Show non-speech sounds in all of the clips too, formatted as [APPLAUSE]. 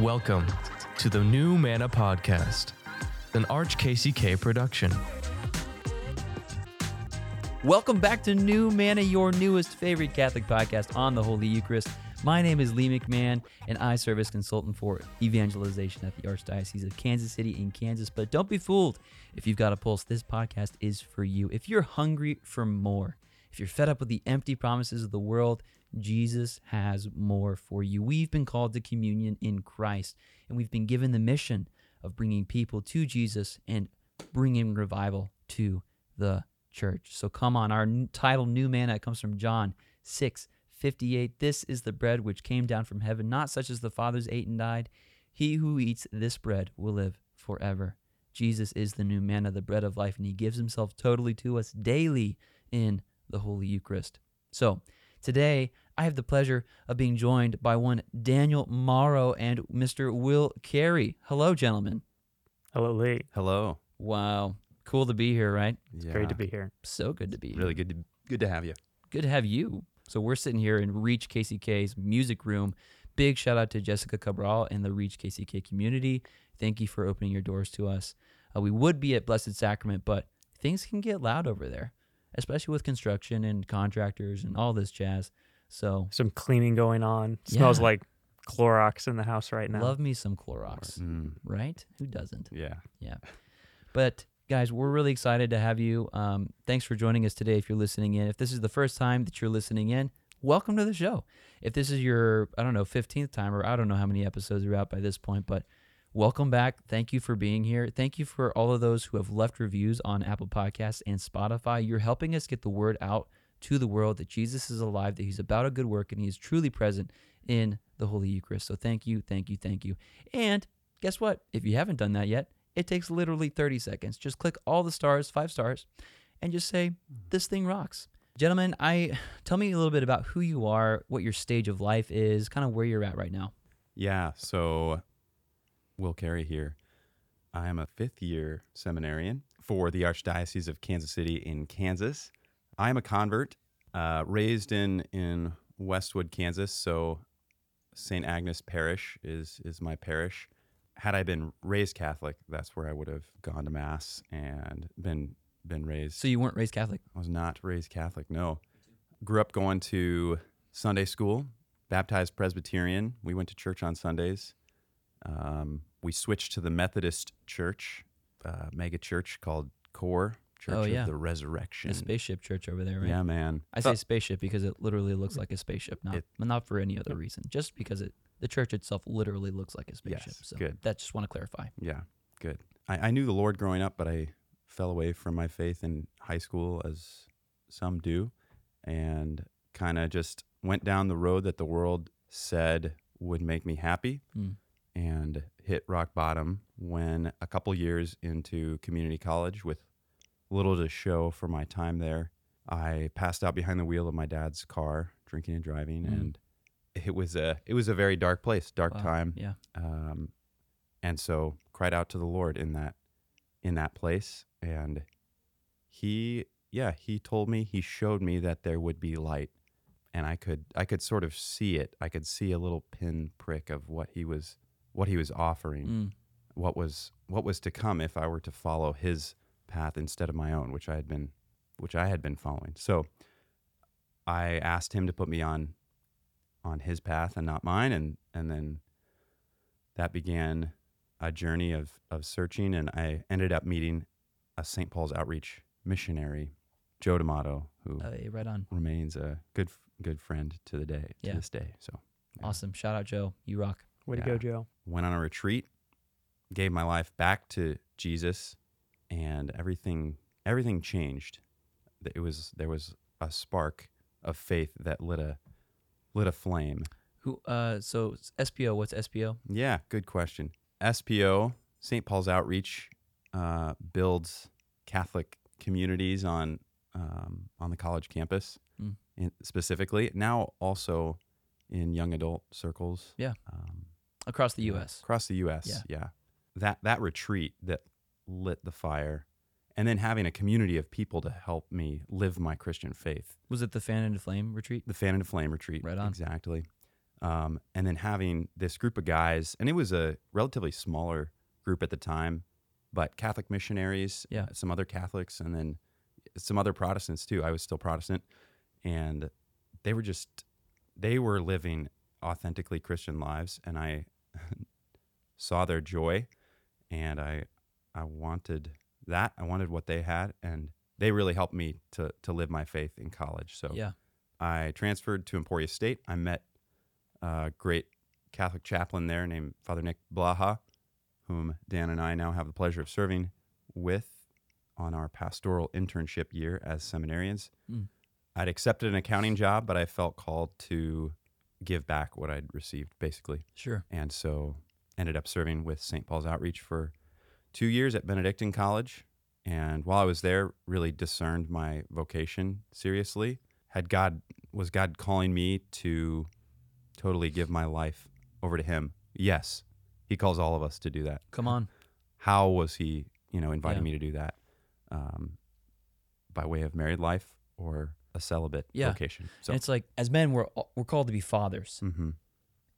Welcome to the New Manna Podcast, an ArchKCK production. Welcome back to New Manna, your newest favorite Catholic podcast on the Holy Eucharist. My name is Lee McMahon, and I serve as consultant for evangelization at the Archdiocese of Kansas City in Kansas. But don't be fooled. If you've got a pulse, this podcast is for you. If you're hungry for more, if you're fed up with the empty promises of the world, Jesus has more for you. We've been called to communion in Christ, and we've been given the mission of bringing people to Jesus and bringing revival to the church. So come on, our title, New Manna, comes from John 6 58. This is the bread which came down from heaven, not such as the fathers ate and died. He who eats this bread will live forever. Jesus is the new manna, the bread of life, and he gives himself totally to us daily in the Holy Eucharist. So, today I have the pleasure of being joined by one Daniel Mauro and Mr. Will Carey. Hello, gentlemen. Hello, Lee. Hello. Wow. Cool to be here, right? It's great to be here. So good to be here. Really good to good to have you. good to have you. So we're sitting here in Reach KCK's music room. Big shout out to Jessica Cabral and the Reach KCK community. Thank you for opening your doors to us. Uh, we would be at Blessed Sacrament, but things can get loud over there, especially with construction and contractors and all this jazz. So Some cleaning going on. Smells like Clorox in the house right now. love me some Clorox, Mm, right? Who doesn't? Yeah, yeah. But guys, we're really excited to have you. Um, thanks for joining us today. If you're listening in, if this is the first time that you're listening in, welcome to the show. If this is your, I don't know, 15th time, or I don't know how many episodes are out by this point, but welcome back. Thank you for being here. Thank you for all of those who have left reviews on Apple Podcasts and Spotify. You're helping us get the word out to the world that Jesus is alive, that He's about a good work, and He is truly present in the Holy Eucharist. So thank you, thank you, thank you. And guess what? If you haven't done that yet, it takes literally 30 seconds. Just click all the stars, five stars, and just say, hmm. This thing rocks. Gentlemen, I tell me a little bit about who you are, what your stage of life is, kind of where you're at right now. Yeah. So Will Carey here. I am a fifth year seminarian for the Archdiocese of Kansas City in Kansas. I am a convert, uh, raised in in Westwood, Kansas. So St. Agnes Parish is is my parish. Had I been raised Catholic, that's where I would have gone to mass and been been raised. So you weren't raised Catholic? I was not raised Catholic. No, grew up going to Sunday school, baptized Presbyterian. We went to church on Sundays. Um, we switched to the Methodist church, uh, mega church called Core Church Oh, yeah. of the Resurrection. The spaceship church over there, right? Yeah, man. I say spaceship because it literally looks like a spaceship, not It- not for any other reason. Just because it the church itself literally looks like a spaceship. Yes, so good. that just want to clarify. Yeah, good. I, I knew the Lord growing up, but I fell away from my faith in high school, as some do, and kind of just went down the road that the world said would make me happy, Mm. And hit rock bottom when a couple years into community college, with little to show for my time there, I passed out behind the wheel of my dad's car, drinking and driving, Mm. and it was a it was a very dark place, dark Wow. time Yeah. um, and so cried out to the Lord in that in that place, and he yeah he told me he showed me that there would be light, and I could I could sort of see it. I could see a little pin prick of what he was what he was offering, Mm. what was what was to come if I were to follow his path instead of my own, which I had been which I had been following. So I asked him to put me on on his path and not mine and and then that began a journey of of searching and I ended up meeting a St. Paul's outreach missionary, Joe D'Amato, who Uh, right on. remains a good good friend to the day to this day. So yeah. Awesome. Shout out Joe. You rock. Way to Yeah. go, Joe. went on a retreat, gave my life back to Jesus, and everything everything changed. It was there was a spark of faith that lit a lit a flame. Who uh so SPO, what's SPO? Yeah, good question. SPO St. Paul's Outreach uh, builds Catholic communities on um, on the college campus, Mm. in, specifically now also in young adult circles. Yeah. Um, Across the US. across the U.S. Yeah. Yeah. that that retreat that lit the fire, and then having a community of people to help me live my Christian faith. Was it the Fan and Flame retreat? The Fan and Flame retreat, Right on. exactly. Um, and then having this group of guys, and it was a relatively smaller group at the time, but Catholic missionaries, Yeah. some other Catholics, and then some other Protestants too. I was still Protestant, and they were just they were living authentically Christian lives, and I [LAUGHS] saw their joy, and I I wanted that. I wanted what they had, and they really helped me to to live my faith in college. So Yeah. I transferred to Emporia State. I met a great Catholic chaplain there named Father Nick Blaha, whom Dan and I now have the pleasure of serving with on our pastoral internship year as seminarians. Mm. I'd accepted an accounting job, but I felt called to give back what I'd received, basically. Sure. And so ended up serving with St. Paul's Outreach for two years at Benedictine College. And while I was there, really discerned my vocation seriously. Had God was God calling me to totally give my life over to Him? Yes, He calls all of us to do that. Come on. How was He, you know, inviting Yeah. me to do that? Um, by way of married life or a celibate Yeah. vocation? So, And it's like as men, we're we're called to be fathers hmm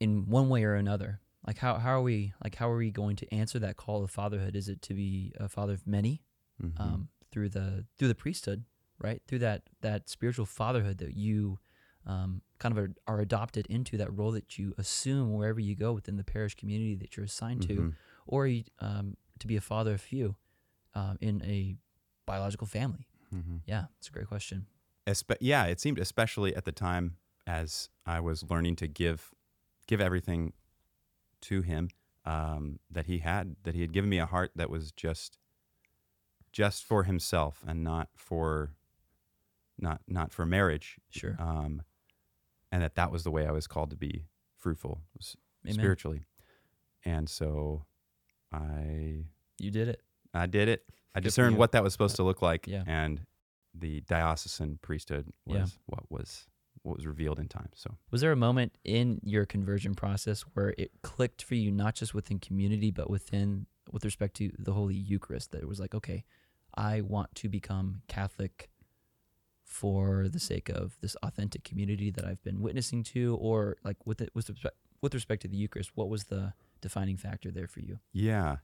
in one way or another. Like how how are we like how are we going to answer that call of fatherhood? Is it to be a father of many hmm um, through the through the priesthood, right? Through that that spiritual fatherhood that you um, kind of are, are adopted into that role that you assume wherever you go within the parish community that you're assigned to, Mhm. or you, um, to be a father of few um, in a biological family. Mhm. Yeah, it's a great question. Espe- yeah, it seemed especially at the time as I was learning to give give everything to him um, that he had that he had given me a heart that was just just for himself and not for not not for marriage Sure. um, and that that was the way I was called to be fruitful Amen. spiritually and so I You did it. I did it. I Good discerned what that was supposed to look like, Yeah. and the diocesan priesthood was Yeah. what was what was revealed in time. So Was there a moment in your conversion process where it clicked for you, not just within community, but within with respect to the Holy Eucharist, that it was like, okay, I want to become Catholic for the sake of this authentic community that I've been witnessing to, or like with it with respect, with respect to the Eucharist, what was the defining factor there for you? yeah,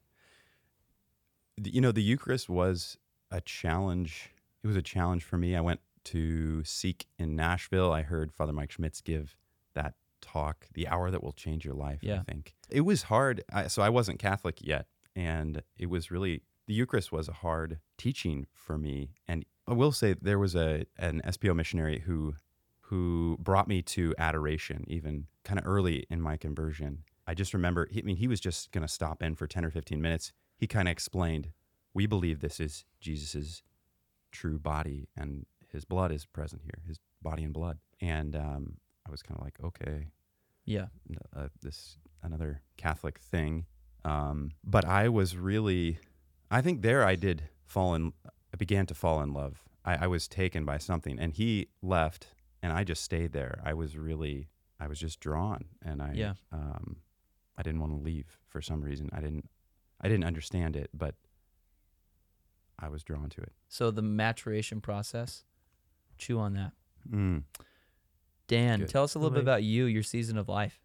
you know, the Eucharist was a challenge. It was a challenge for me. I went to Seek in Nashville. I heard Father Mike Schmitz give that talk, "The Hour That Will Change Your Life." I think it was hard. I, so I wasn't Catholic yet, and it was really the Eucharist was a hard teaching for me. And I will say there was a an SPO missionary who who brought me to adoration even kind of early in my conversion. I just remember, he- I mean, he was just going to stop in for 10 or 15 minutes. He kind of explained, We believe this is Jesus's true body and his blood is present here, his body and blood. And um, I was kind of like, okay, Yeah, uh, this another Catholic thing. Um, but I was really, I think there I did fall in, I began to fall in love. I, I was taken by something, and he left, and I just stayed there. I was really, I was just drawn, and I, Yeah. um, I didn't want to leave for some reason. I didn't, I didn't understand it, but I was drawn to it. so the maturation process. Chew on that, Mm. Dan. Good. Tell us a little bit Really- about you, your season of life.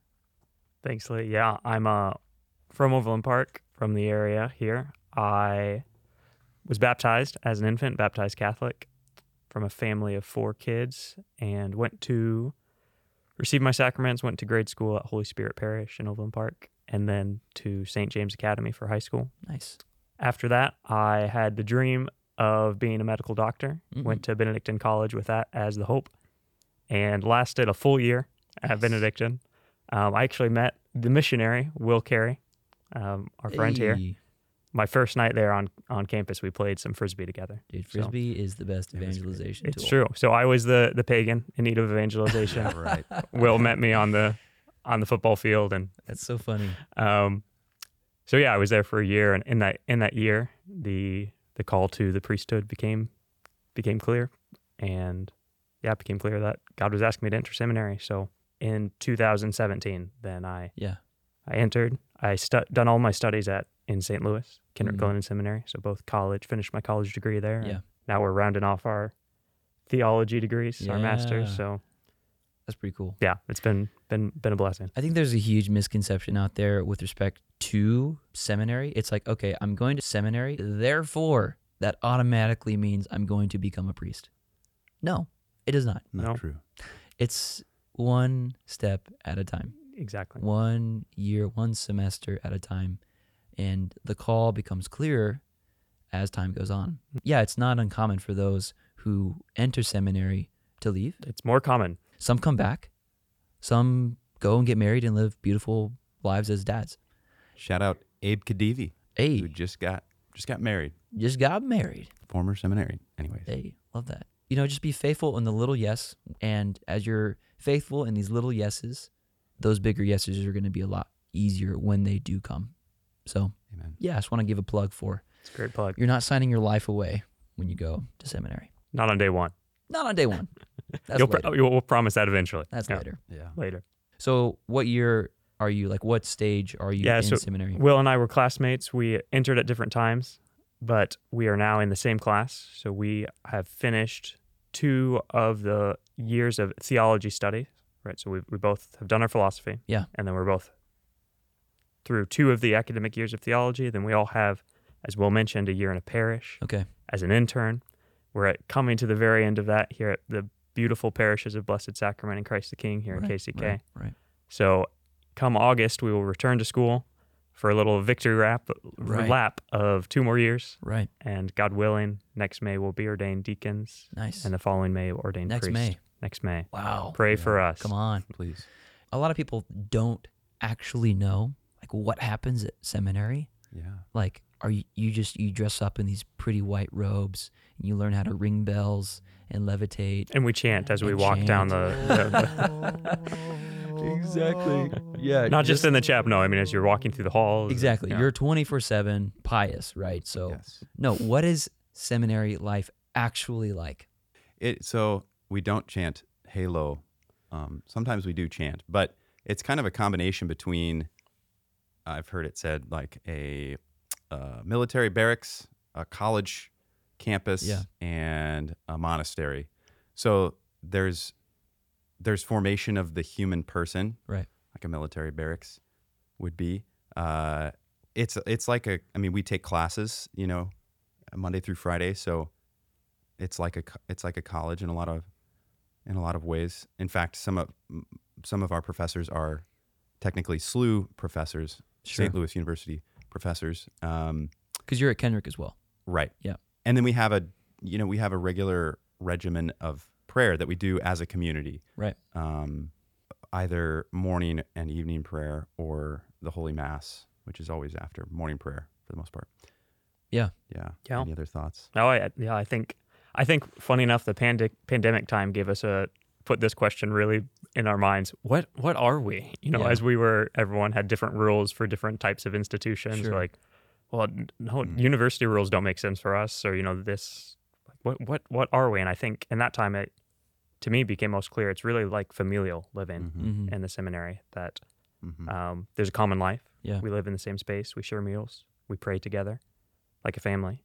Thanks, Lee. Yeah, I'm uh, from Overland Park, from the area here. I was baptized as an infant, baptized Catholic, from a family of four kids, and went to receive my sacraments. Went to grade school at Holy Spirit Parish in Overland Park, and then to St. James Academy for high school. Nice. After that, I had the dream of being a medical doctor. Mhm. Went to Benedictine College with that as the hope, and lasted a full year at Nice. Benedictine. Um, I actually met the missionary Will Carey, um, our friend here. My first night there on on campus, we played some frisbee together. Dude, So, frisbee is the best It was great. evangelization It's tool. true. So I was the the pagan in need of evangelization. Yeah, [LAUGHS] right. Will met me on the on the football field, and That's so funny. um, so yeah, I was there for a year, and in that in that year, the the call to the priesthood became became clear, and yeah, it became clear that God was asking me to enter seminary. So in 2017, then I Yeah. I entered. I stu- done all my studies at in St. Louis, Kenrick Mhm. Glennon Seminary. So both college, finished my college degree there. Yeah. Now we're rounding off our theology degrees, our masters. So That's pretty cool. yeah, it's been been been a blessing. I think there's a huge misconception out there with respect to seminary. It's like, okay, I'm going to seminary, therefore that automatically means I'm going to become a priest. No, it does not. Not No. true. It's one step at a time, Exactly. one year, one semester at a time. And the call becomes clearer as time goes on. Mm. Yeah, it's not uncommon for those who enter seminary to leave. It's more common. Some come back, some go and get married and live beautiful lives as dads. Shout out Abe Khedivi, Hey, who just got just got married, just got married. former seminary, Anyways, Hey, love that. You know, just be faithful in the little yes. And as you're faithful in these little yeses, those bigger yeses are going to be a lot easier when they do come. So, amen. yeah, I just want to give a plug for It's a great plug. you're not signing your life away when you go to seminary. Not on day one. Not on day one. [LAUGHS] That's You'll pr- later. you'll- we'll promise that eventually. That's Yeah, later. Yeah. Later. So, what year are you? Like, what stage are you Yeah, in so seminary? Will and I were classmates. We entered at different times, but we are now in the same class. So we have finished two of the years of theology study, right? So we, we both have done our philosophy. Yeah. And then we're both through two of the academic years of theology. Then we all have, as Will mentioned, a year in a parish Okay. as an intern. We're at coming to the very end of that here at the beautiful parishes of Blessed Sacrament and Christ the King here in KCK. Right. right. So, come August, we will return to school for a little victory lap, Right. lap of two more years. Right. And God willing, next May we'll be ordained deacons, Nice. and the following May ordained priests. Next priest. May. Next May. Wow. Pray Yeah. for us. Come on. Please. A lot of people don't actually know like what happens at seminary. Yeah. like are you, you just you dress up in these pretty white robes and you learn how to ring bells and levitate And we chant as we And walk down [LAUGHS] the, the, exactly yeah not just in the chapel. No, I mean as you're walking through the halls. exactly Yeah. you're 24/7 pious right so yes. no what is seminary life actually like It so we don't chant Halo. Um, sometimes we do chant, but it's kind of a combination between. I've heard it said like a uh, military barracks, a college campus, Yeah. and a monastery. So there's there's formation of the human person, Right. Like a military barracks would be. Uh, it's it's like a. I mean, we take classes, you know, Monday through Friday, so it's like a it's like a college in a lot of in a lot of ways. In fact, some of some of our professors are technically SLU professors, St. Louis University professors. Um, because you're at Kenrick as well right. Yeah. And then we have a you know we have a regular regimen of prayer that we do as a community. Right. Um, either morning and evening prayer or the Holy Mass, which is always after morning prayer for the most part. Yeah. Yeah. Yeah. Any other thoughts? Oh, I, yeah. I think, I think, funny enough, the pandi- pandemic time gave us a put this question really in our minds. What what are we? You know, Yeah. as we were, everyone had different rules for different types of institutions. Sure. Like, well, no, Mm. university rules don't make sense for us, or you know, this. What what what are we? And I think in that time, it to me became most clear. It's really like familial living Mhm. mm-hmm. in the seminary. That Mhm. um, there's a common life. Yeah. We live in the same space. We share meals. We pray together like a family.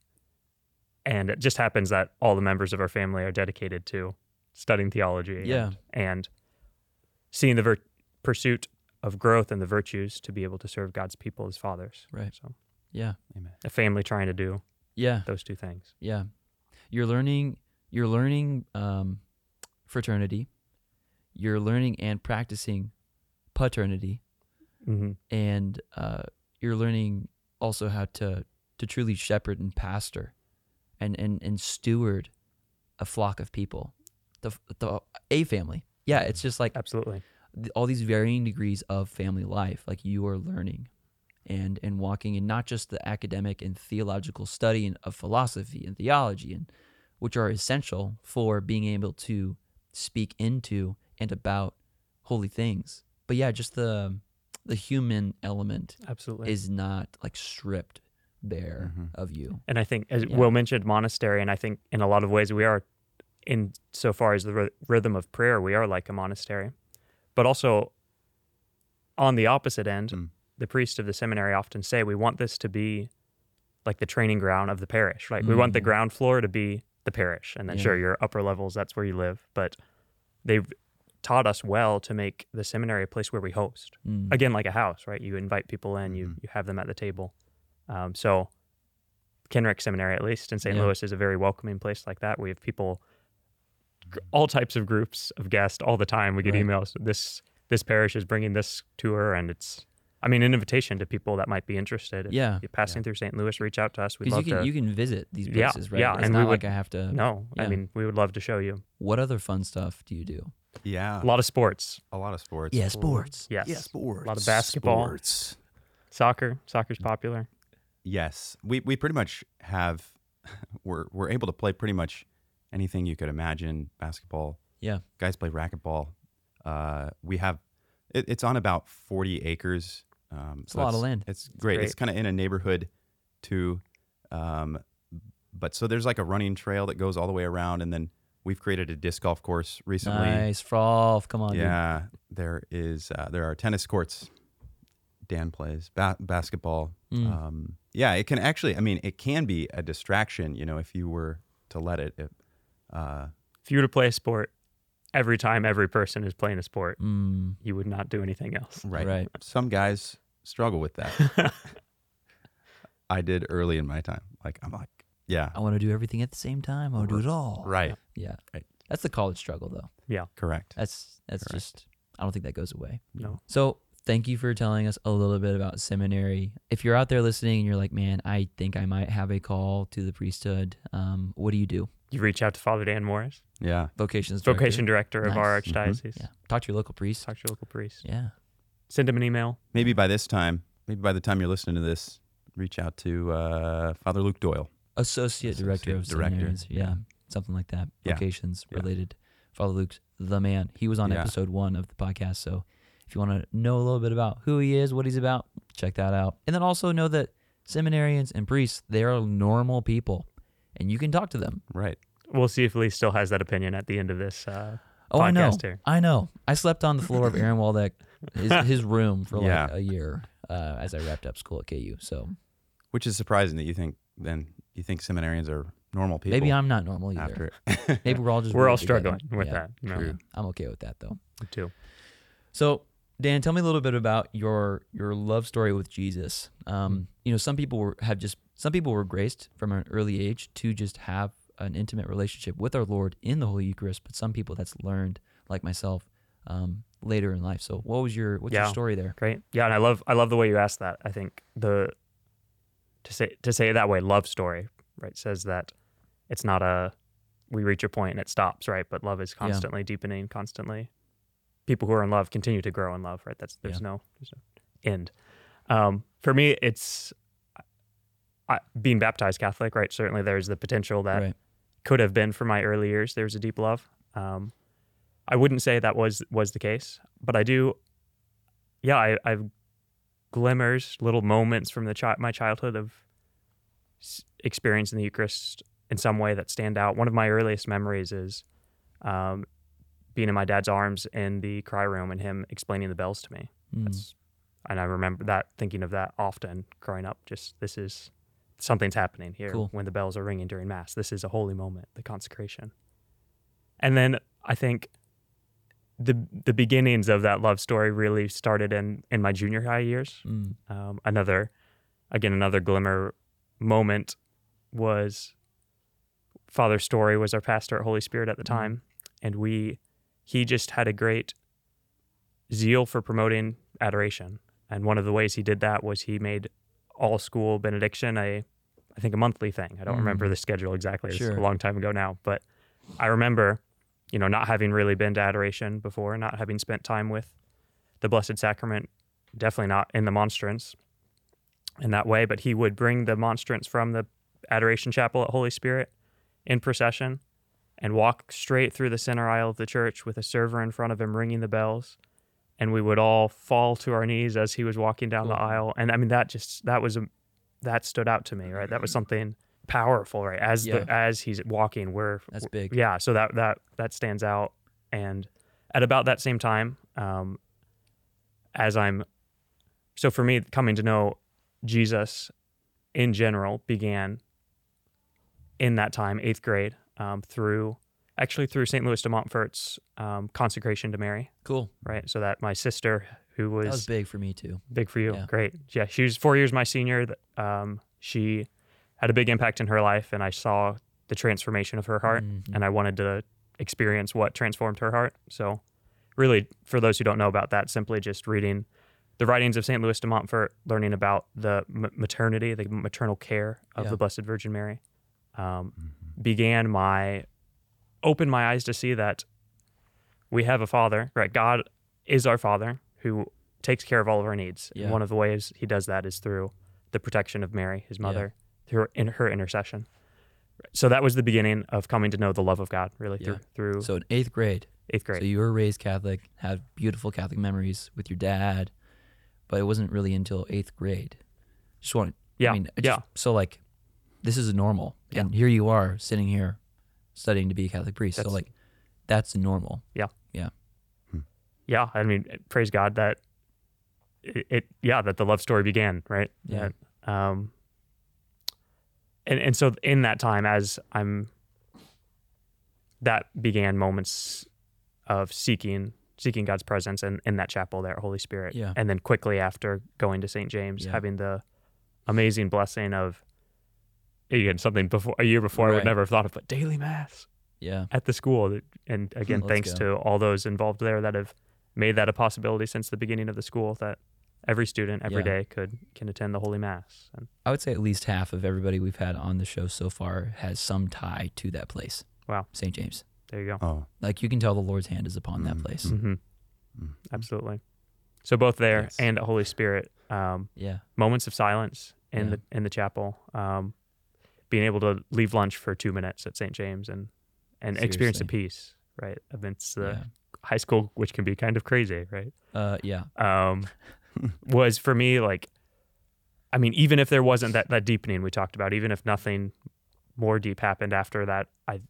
And it just happens that all the members of our family are dedicated to studying theology and, Yeah. and seeing the vir- pursuit of growth and the virtues to be able to serve God's people as fathers. Right. So yeah Amen. a family trying to do yeah those two things. Yeah, you're learning. You're learning um, fraternity. You're learning and practicing paternity, hmm and uh, you're learning also how to to truly shepherd and pastor, and and and steward a flock of people, the the a family. Yeah, it's just like Absolutely. all these varying degrees of family life like you are learning and and walking in not just the academic and theological study and- of philosophy and theology and which are essential for being able to speak into and about holy things but yeah just the the human element Absolutely. is not like stripped bare Mhm. of you And I think, as Yeah. Will mentioned, monastery, and I think in a lot of ways we are, in so far as the ry- rhythm of prayer, we are like a monastery. But also, on the opposite end, Mm. the priests of the seminary often say we want this to be like the training ground of the parish. Right? We want the Mhm. ground floor to be the parish, and then Yeah. sure, your upper levels that's where you live. But they've taught us well to make the seminary a place where we host. Mm. Again, like a house, right? You invite people in, you Mhm. you have them at the table. Um, so Kenrick Seminary, at least in St. Yeah. Louis, is a very welcoming place like that. We have people, all types of groups of guests all the time. We get Right. emails. This this parish is bringing this tour, and it's, I mean, an invitation to people that might be interested. If Yeah. you're passing through St. Louis, reach out to us. We'd love you can to. you can visit these Yeah, places, right? yeah, It's and not we like I have to. no, I mean, we would love to show you What other fun stuff do you do? Yeah. a lot of sports. A lot of sports. Yeah, sports. Yes, sports. A lot of basketball. Sports. soccer. Soccer's popular. Yes, we we pretty much have [LAUGHS] we're we're able to play pretty much anything you could imagine. Basketball. Yeah. Guys play racquetball. Uh, we have it, it's on about forty acres. Um, It's a lot of it's- land. It's great. It's kind of in a neighborhood, too. Um, but so there's like a running trail that goes all the way around, and then we've created a disc golf course recently. Nice, Frolf. Come on, dude. Yeah, there is. Uh, there are tennis courts. Dan plays ba- basketball. Mm. Um, yeah, it can actually. I mean, it can be a distraction. You know, if you were to let it. it uh, If you were to play a sport, every time every person is playing a sport, Mm, you would not do anything else. right. Right. Some guys struggle with that. [LAUGHS] I did early in my time. Like I'm like, yeah, I want to do everything at the same time. I want to do it all. right, Yeah. Right. That's the college struggle, though. Yeah. Correct. That's that's Correct. just. I don't think that goes away. no. So thank you for telling us a little bit about seminary. If you're out there listening and you're like, man, I think I might have a call to the priesthood. Um, what do you do? You reach out to Father Dan Morris, Yeah, Vocations director. vocation director of our Nice. Mm-hmm. archdiocese. Yeah. Talk to your local priest. Talk to your local priest. Yeah. Send him an email. maybe by this time, maybe by the time you're listening to this, reach out to uh, Father Luke Doyle. Associate, director of Associate director, seminaries. Yeah. yeah. Something like that. Yeah. Vocations Yeah. related. Father Luke's the man. He was on Yeah. episode one of the podcast. So if you want to know a little bit about who he is, what he's about, check that out. And then also know that seminarians and priests, they are normal people and you can talk to them. Right. We'll see if Lee still has that opinion at the end of this. Uh, Oh, I know. here. I know. I slept on the floor of Aaron Waldeck, his, [LAUGHS] his room for like Yeah. a year uh, as I wrapped up school at KU. So Which is surprising that you think then you think seminarians are normal people. maybe I'm not normal either. after. Maybe we're all just [LAUGHS] We're all weird together. struggling with Yeah. that. No. I'm okay with that though. me too. So, Dan, tell me a little bit about your your love story with Jesus. Um, you know, some people were, have just some people were graced from an early age to just have an intimate relationship with our Lord in the Holy Eucharist, but some people that's learned, like myself, um, later in life. So, what was your what's your story there? Great. Yeah, and I love I love the way you asked that. I think the to say to say it that way, love story, right, says that it's not a we reach a point and it stops, right? But love is Yeah. constantly deepening, constantly. People who are in love continue to grow in love, right? That's there's Yeah. no there's no end. Um, for me, it's I, being baptized Catholic, right? Certainly, there's the potential that right. could have been for my early years. There was a deep love. Um, I wouldn't say that was was the case, but I do. Yeah, I, I've glimmers, little moments from the chi- my childhood of s- experiencing the Eucharist in some way that stand out. One of my earliest memories is um, being in my dad's arms in the cry room and him explaining the bells to me. Mm. That's, and I remember that thinking of that often growing up. Just this is something's happening here Cool. when the bells are ringing during mass. This is a holy moment, the consecration. And then I think the the beginnings of that love story really started in in my junior high years. Mm. Um, another, again, another glimmer moment was Father Story was our pastor at Holy Spirit at the Mhm. time, and we he just had a great zeal for promoting adoration. And one of the ways he did that was he made all school benediction a I think a monthly thing. I don't remember Mm. the schedule exactly. It's Sure. a long time ago now, but I remember, you know, not having really been to adoration before, not having spent time with the Blessed Sacrament, definitely not in the monstrance in that way, but he would bring the monstrance from the adoration chapel at Holy Spirit in procession and walk straight through the center aisle of the church with a server in front of him ringing the bells. And we would all fall to our knees as he was walking down the aisle. And i mean that just that was a that stood out to me right? That was something powerful right? As Yeah. the as he's walking we're That's big. yeah so that that that stands out. And at about that same time um as i'm so for me coming to know jesus in general began in that time eighth grade um, through actually through St. Louis de Montfort's um, consecration to Mary, Cool. right? So that my sister, who was, That was big for me too. big for you, Yeah. great. Yeah, she was four years my senior. Um, she had a big impact in her life, and I saw the transformation of her heart, Mhm. and I wanted to experience what transformed her heart. So, really, for those who don't know about that, simply just reading the writings of St. Louis de Montfort, learning about the m- maternity, the maternal care of Yeah. the Blessed Virgin Mary, um, began my opened my eyes to see that we have a Father, right? God is our Father who takes care of all of our needs. Yeah. And one of the ways He does that is through the protection of Mary, His mother, through in her intercession. So that was the beginning of coming to know the love of God, really Yeah. through through So in eighth grade, eighth grade. so you were raised Catholic, had beautiful Catholic memories with your dad, but it wasn't really until eighth grade. Just want, Yeah, I mean, just- yeah. So like, this is normal, and here you are sitting here studying to be a Catholic priest. so like, that's normal. yeah, Yeah. Hmm. Yeah. I mean, praise God that it, it yeah, that the love story began, right? Yeah. That, um, and and so in that time, as I'm, that began moments of seeking seeking God's presence in, in that chapel there, Holy Spirit. Yeah. And then quickly after going to St. James, Yeah. having the amazing blessing of again something before a year before I would never have thought of, but daily mass Yeah. at the school. And again, Let's thanks go. to all those involved there that have made that a possibility since the beginning of the school that every student every Yeah. day could can attend the Holy Mass. And I would say at least half of everybody we've had on the show so far has some tie to that place. Wow. St. James. there you go. Oh, Like you can tell the Lord's hand is upon that Mhm. place. hmm Mhm. Absolutely. So both there Yes. and at Holy Spirit, um, Yeah. moments of silence in Yeah. the in the chapel, um, being able to leave lunch for two minutes at St. James and and experience the Seriously. peace, right, amidst the Yeah. high school, which can be kind of crazy, right? Uh, yeah. um, [LAUGHS] was for me like, I mean, even if there wasn't that that deepening we talked about, even if nothing more deep happened after that, I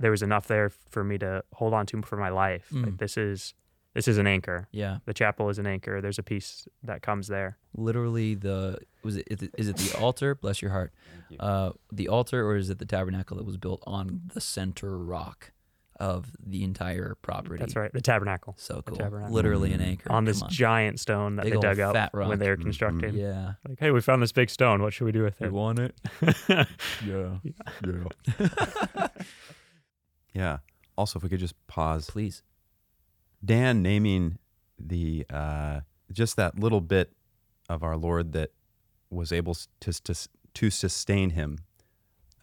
there was enough there for me to hold on to for my life. Like Mm. this is this is an anchor. Yeah. The chapel is an anchor. There's a piece that comes there. Literally the was it is it- is it the [LAUGHS] altar? Bless your heart. Uh, the altar, or is it the tabernacle that was built on the center rock of the entire property? That's right. The tabernacle So cool. tabernacle. Literally an Mm. anchor on this Come giant stone that Big they dug up when they were constructing. Yeah. Like, hey, we found this big stone. What should we do with it? We want it? [LAUGHS] Yeah. [LAUGHS] Yeah. yeah. Also, if we could just pause. Please. Dan naming the uh, just that little bit of our Lord that was able to to, to sustain him.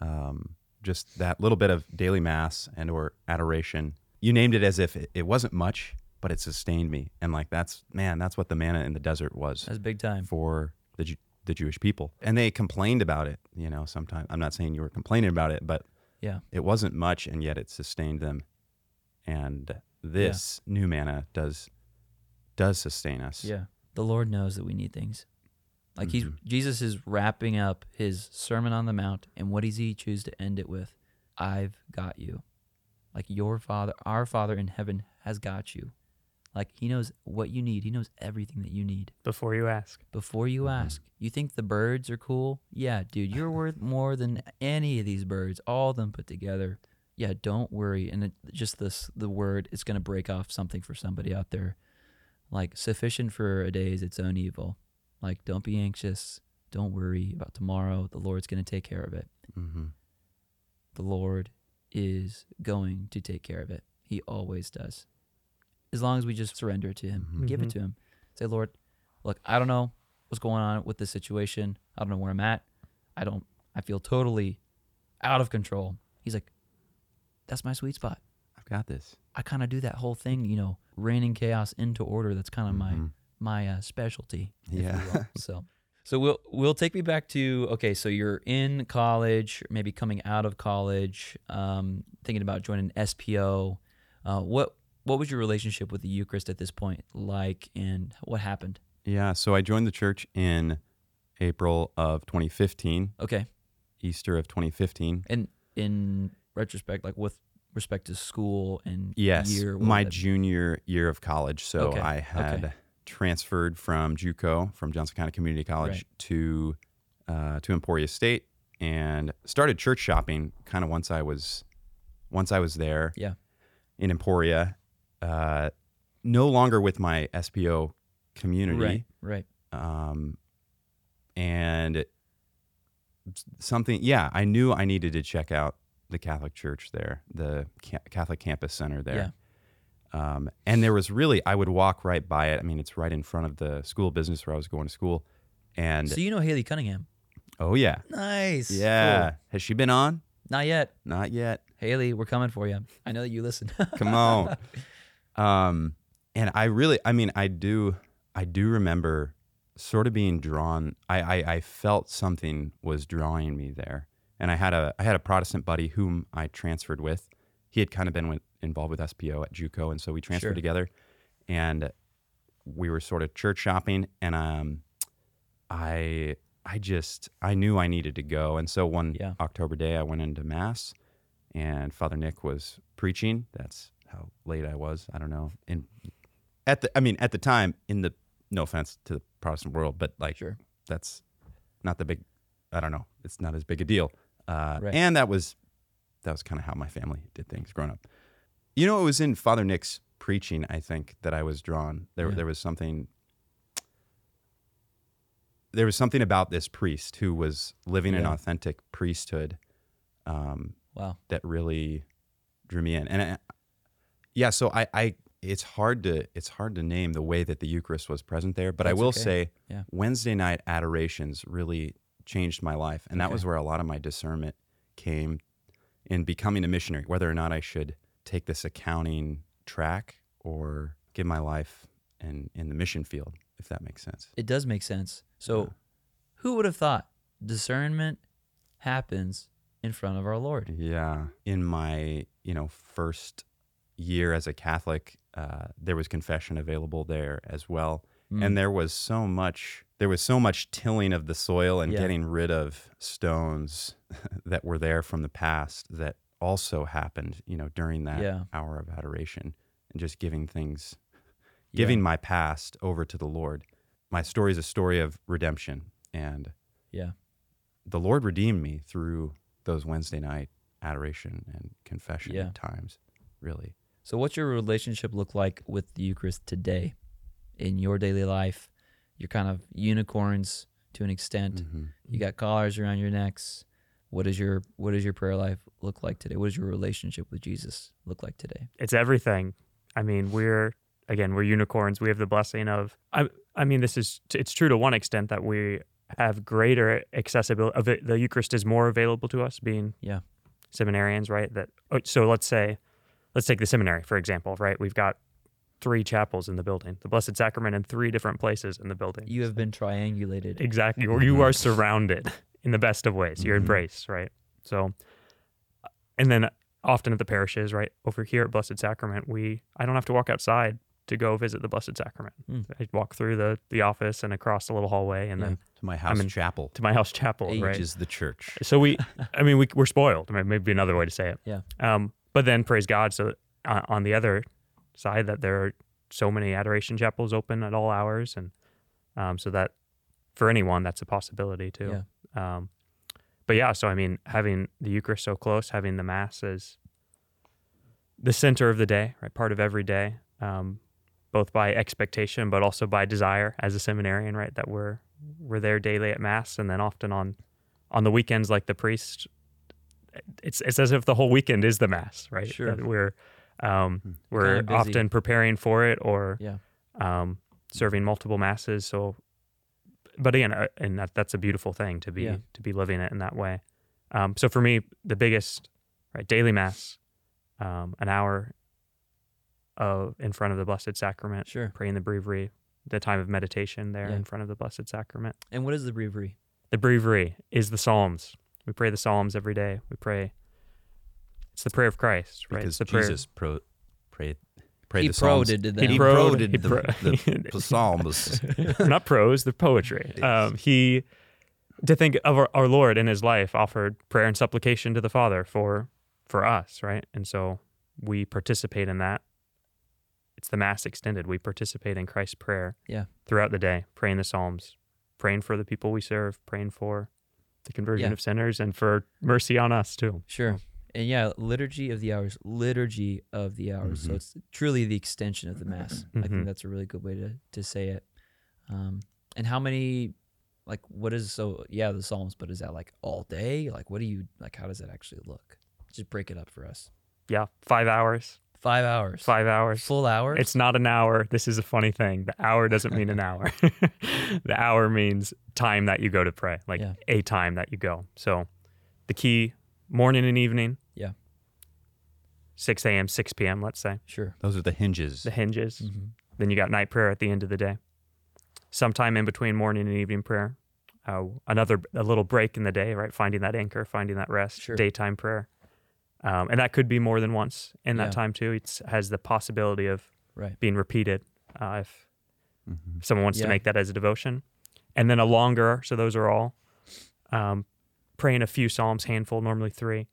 Um, just that little bit of daily mass and or adoration. You named it as if it, it wasn't much, but it sustained me. And like that's man, that's what the manna in the desert was That's big time. for the the Jewish people. And they complained about it. You know, sometimes I'm not saying you were complaining about it, but Yeah. it wasn't much, and yet it sustained them. And this new manna does does sustain us. Yeah. The Lord knows that we need things. Like he's Mhm. Jesus is wrapping up his Sermon on the Mount, and what does he choose to end it with? I've got you. Like your Father, our Father in heaven has got you. Like he knows what you need. He knows everything that you need Before you ask. before you Mhm. ask. You think the birds are cool? Yeah, dude, you're worth more than any of these birds, all of them put together. Yeah, don't worry. And it, just this, the word, it's gonna break off something for somebody out there. Like sufficient for a day is its own evil. Like don't be anxious. Don't worry about tomorrow. The Lord's gonna take care of it. hmm The Lord is going to take care of it. He always does. As long as we just surrender to Him, Mhm. give it to Him. Say, Lord, look, I don't know what's going on with this situation. I don't know where I'm at. I don't, I feel totally out of control. He's like, that's my sweet spot. I've got this. I kind of do that whole thing, you know, reining chaos into order. That's kind of my Mhm. my uh, specialty. if you Yeah. will. so, [LAUGHS] so we'll we'll take me back to okay. So you're in college, maybe coming out of college, um, thinking about joining SPO. Uh, what what was your relationship with the Eucharist at this point like, and what happened? Yeah. So I joined the church in April of 2015, Okay, Easter of 2015. and in retrospect, like with respect to school and Yes, year, my junior year of college. So Okay, I had okay. transferred from JUCO, from Johnson County Community College, Right. to uh, to Emporia State, and started church shopping. Kind of once I was once I was there, Yeah. in Emporia, uh, no longer with my SPO community, Right. Right. um, and something. Yeah, I knew I needed to check out the Catholic Church there, the Ca- Catholic Campus Center there. Um, and there was really, I would walk right by it. I mean, it's right in front of the school business where I was going to school. And So you know Haley Cunningham. oh yeah, Nice. yeah. Cool. Has she been on? Not yet. Not yet. Haley, we're coming for you. I know that you listen. [LAUGHS] Come on. um, and I really, I mean, I do, I do remember sort of being drawn. I, I, I felt something was drawing me there, and I had a, I had a Protestant buddy whom I transferred with. He had kind of been with, involved with SPO at JUCO, and so we transferred Sure. together, and we were sort of church shopping, and um, I, I just, I knew I needed to go, and so one Yeah. October day, I went into mass, and Father Nick was preaching. That's how late I was. I don't know. And at the, I mean, at the time, in the, no offense to the Protestant world, but like, Sure. that's not the big. I don't know. It's not as big a deal. Uh, Right. And that was, that was kind of how my family did things growing up. You know, it was in Father Nick's preaching. I think that I was drawn. There, Yeah. there was something. There was something about this priest who was living an authentic priesthood. Um, Wow. that really drew me in. And I, yeah, so I, I, it's hard to, it's hard to name the way that the Eucharist was present there, but That's I will okay. say Yeah. Wednesday night adorations really changed my life. And that Okay. was where a lot of my discernment came in becoming a missionary, whether or not I should take this accounting track or give my life in, in the mission field, if that makes sense. It does make sense. So, Yeah. who would have thought discernment happens in front of our Lord? Yeah. In my, you know, first year as a Catholic, uh, there was confession available there as well. Mm. And there was so much there was so much tilling of the soil and Yeah. getting rid of stones [LAUGHS] that were there from the past that also happened, you know, during that Yeah. hour of adoration and just giving things Yeah. giving my past over to the Lord. My story is a story of redemption and Yeah. the Lord redeemed me through those Wednesday night adoration and confession Yeah. times, really. So, what's your relationship look like with the Eucharist today in your daily life? You're kind of unicorns to an extent. Mhm. You got collars around your necks. What does your What does your prayer life look like today? What does your relationship with Jesus look like today? it's everything. I mean, we're again, we're unicorns. We have the blessing of. I, I mean, this is it's true to one extent that we have greater accessibility. Of the Eucharist is more available to us, being Yeah. seminarians, right? That oh, so let's say, let's take the seminary for example, right? We've got three chapels in the building, the Blessed Sacrament in three different places in the building. You have been triangulated. Exactly. Or you are surrounded in the best of ways. You're embraced, right? So, and then often at the parishes, right over here at Blessed Sacrament, we I don't have to walk outside to go visit the Blessed Sacrament. Hmm. I walk through the the office and across the little hallway, and Yeah. then To my house in- chapel, to my house chapel, Hey, right? which is the church. So we, [LAUGHS] I mean, we, we're spoiled. I mean, maybe another way to say it. Yeah. Um, but then praise God. So uh, on the other side, that there are so many adoration chapels open at all hours, and um, so that for anyone, that's a possibility too. Um, but yeah, so I mean, having the Eucharist so close, having the Mass as the center of the day, right, part of every day, um, both by expectation but also by desire as a seminarian, right, that we're we're there daily at Mass, and then often on on the weekends, like the priest, it's it's as if the whole weekend is the Mass, right? Sure. That we're um, Hmm. we're Kinda often preparing for it or Yeah. um, serving multiple masses. So, but again, uh, and that, that's a beautiful thing to be Yeah. to be living it in that way. Um, so for me, the biggest right daily mass, um, an hour of in front of the Blessed Sacrament, Sure. praying the breviary, the time of meditation there Yeah. in front of the Blessed Sacrament. And what is the breviary? The breviary is the Psalms. We pray the Psalms every day. We pray. It's the prayer of Christ, right? because it's the prayer. Jesus pro, prayed, prayed he the Psalms. pro-did He He pro- pro did he the, the, [LAUGHS] the Psalms. [LAUGHS] not prose, the poetry. Um, he, to think of our, our Lord in his life, offered prayer and supplication to the Father for for us, right? And so we participate in that. It's the Mass extended. We participate in Christ's prayer Yeah. throughout the day, praying the Psalms, praying for the people we serve, praying for the conversion Yeah. of sinners, and for mercy on us too. Sure. And yeah, liturgy of the hours, liturgy of the hours. So Mhm. it's truly the extension of the mass. I think Mhm. that's a really good way to to say it. Um, and how many, like, what is so? Yeah, the Psalms, but is that like all day? Like, what do you like? How does that actually look? Just break it up for us. Yeah, five hours. Five hours. Five hours. full hours. It's not an hour. This is a funny thing. The hour doesn't mean an hour. [LAUGHS] the hour means time that you go to pray, like Yeah. a time that you go. So the key morning and evening. Yeah. 6 a.m., 6 p.m., let's say. sure. Those are the hinges. The hinges. hmm Then you got night prayer at the end of the day. Sometime in between morning and evening prayer. Uh, another a little break in the day, right? Finding that anchor, finding that rest. Sure. Daytime prayer, um, and that could be more than once in that Yeah. time too. It has the possibility of Right. being repeated uh, if Mhm. someone wants Yeah. to make that as a devotion. And then a longer, so those are all um, praying a few psalms, handful, normally three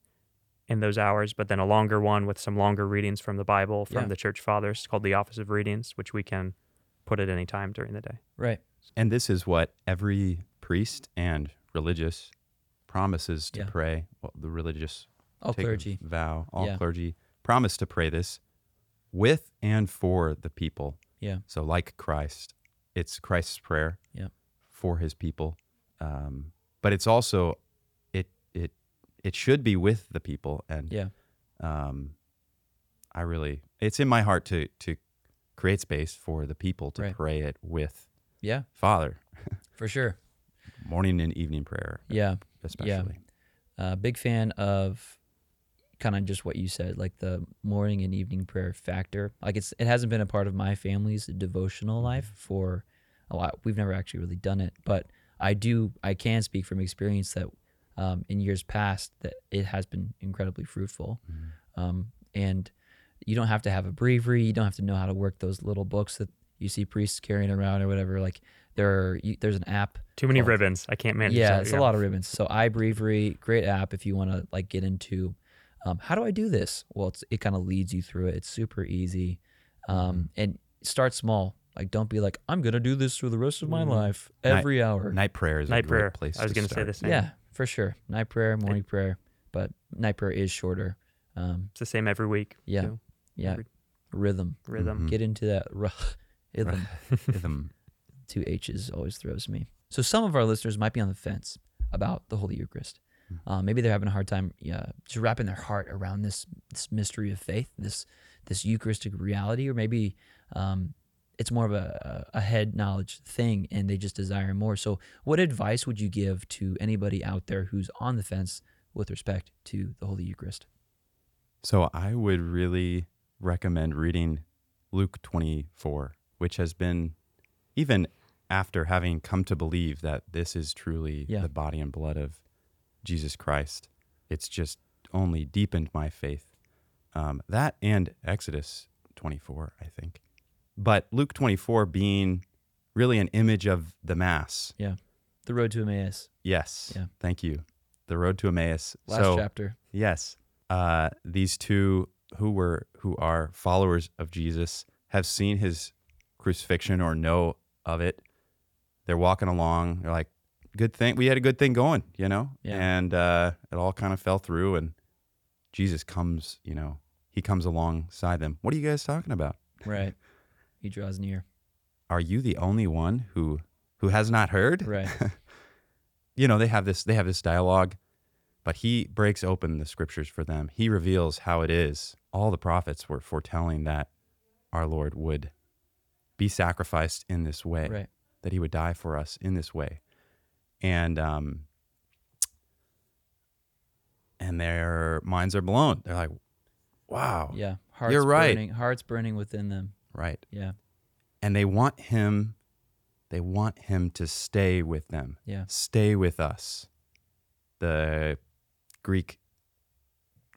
in those hours, but then a longer one with some longer readings from the Bible from Yeah. the church fathers called the Office of Readings, which we can put at any time during the day. Right. And this is what every priest and religious promises to Yeah. pray. Well, the religious All clergy. vow, all Yeah. clergy promise to pray this with and for the people. Yeah. So, like Christ, it's Christ's prayer Yeah. for his people. Um, but it's also it it it should be with the people, and Yeah. um, I really it's in my heart to to create space for the people to Right. pray it with Yeah. Father, [LAUGHS] For sure. morning and evening prayer, Yeah. especially. Uh, big fan of kind of just what you said, like the morning and evening prayer factor. Like it's it hasn't been a part of my family's devotional life for a lot. We've never actually really done it, but I do. I can speak from experience that um, in years past that it has been incredibly fruitful. Um, and you don't have to have a breviary. You don't have to know how to work those little books that you see priests carrying around or whatever. Like there, are, you, there's an app Too many called- ribbons. I can't manage. yeah, that. it's a lot of ribbons. So iBreviary, great app if you want to like get into um, how do I do this? Well, it's, it kind of leads you through it. It's super easy, Mm-hmm. um, and start small. Like don't be like I'm gonna do this for the rest of my Mhm. life Night- every hour. Night prayer is a Night great prayer. place. I was to going to say the same. yeah, for sure. Night prayer, morning prayer, but night prayer is shorter. Um, It's the same every week. Yeah. too. yeah, Every rhythm. rhythm. Mhm. Get into that ru- [LAUGHS] rhythm. Rhythm. [LAUGHS] two H's always throws me. So some of our listeners might be on the fence about the Holy Eucharist. Uh, maybe they're having a hard time yeah, just wrapping their heart around this this mystery of faith, this this Eucharistic reality, or maybe um, it's more of a, a head knowledge thing, and they just desire more. So, what advice would you give to anybody out there who's on the fence with respect to the Holy Eucharist? So I would really recommend reading Luke 24, which has been, even after having come to believe that this is truly Yeah. the body and blood of Jesus Christ, it's just only deepened my faith. Um, that and Exodus 24, I think. But Luke 24 being really an image of the Mass. Yeah. The Road to Emmaus, Yes. Yeah. Thank you. The road to Emmaus. last so, chapter. Yes. Uh, these two who were who are followers of Jesus have seen his crucifixion or know of it. They're walking along. They're like, "Good thing we had a good thing going," you know. Yeah. And uh, it all kind of fell through, and Jesus comes. You know, he comes alongside them. What are you guys talking about? Right. He draws near. Are you the only one who who has not heard? [LAUGHS] Right. you know they have this they have this dialogue but he breaks open the scriptures for them he reveals how it is all the prophets were foretelling that our lord would be sacrificed in this way Right. that he would die for us in this way and um and their minds are blown they're like wow Yeah. Hearts You're right. Burning, hearts burning within them. Right? Yeah. and they want him they want him to stay with them. Yeah. stay with us. The greek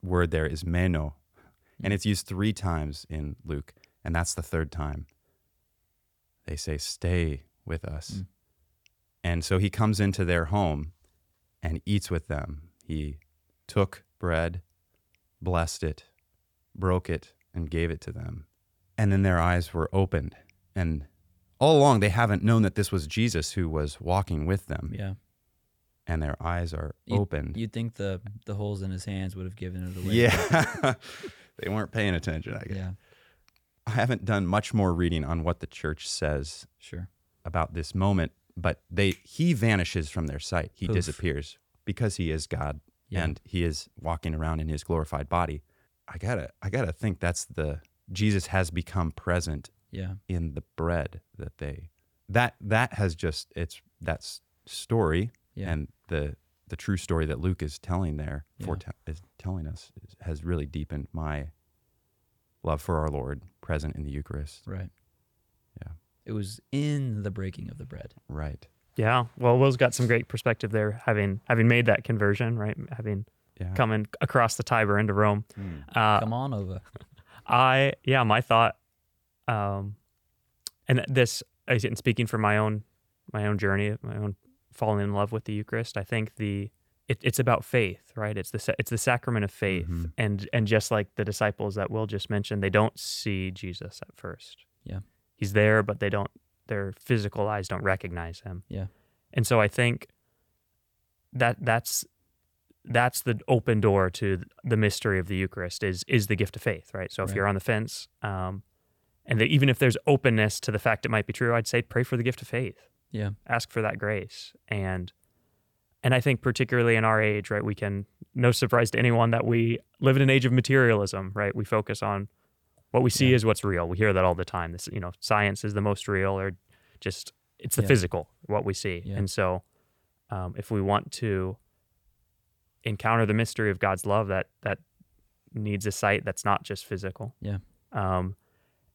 word there is meno and it's used three times in luke and that's the third time. They say stay with us. Mm. and so he comes into their home and eats with them. He took bread blessed it broke it and gave it to them and then their eyes were opened and all along they haven't known that this was jesus who was walking with them Yeah. and their eyes are You- opened. You'd think the the holes in his hands would have given it away. yeah. [LAUGHS] [LAUGHS] they weren't paying attention, I guess. Yeah. I haven't done much more reading on what the church says Sure. about this moment, but they he vanishes from their sight. He Poof. disappears because he is God Yeah. and he is walking around in his glorified body. I gotta I gotta think that's the Jesus has become present Yeah. in the bread that they that that has just it's that's story Yeah. and the the true story that Luke is telling there Yeah. for is telling us is, has really deepened my love for our Lord present in the Eucharist. Right. Yeah. It was in the breaking of the bread. Right. Yeah. Well, Will's got some great perspective there, having having made that conversion, right? Having Yeah. coming across the Tiber into Rome. Mm. Uh, Come on over. [LAUGHS] I yeah, my thought, um, and this again speaking for my own my own journey, my own falling in love with the Eucharist. I think the it, it's about faith, right? It's the it's the sacrament of faith, Mhm. and and just like the disciples that Will just mentioned, they don't see Jesus at first. Yeah. he's there, but they don't. Their physical eyes don't recognize him. Yeah. and so I think that that's that's the open door to the mystery of the Eucharist is is the gift of faith, right? So if Right. you're on the fence, um, and that even if there's openness to the fact it might be true, I'd say pray for the gift of faith, Yeah. ask for that grace, and and I think particularly in our age, right, we can no surprise to anyone that we live in an age of materialism, right? We focus on what we see Yeah. is what's real. We hear that all the time. This, you know, science is the most real, or just it's the Yeah. physical what we see, Yeah. and so um, if we want to encounter the mystery of God's love that that needs a sight that's not just physical. Yeah. Um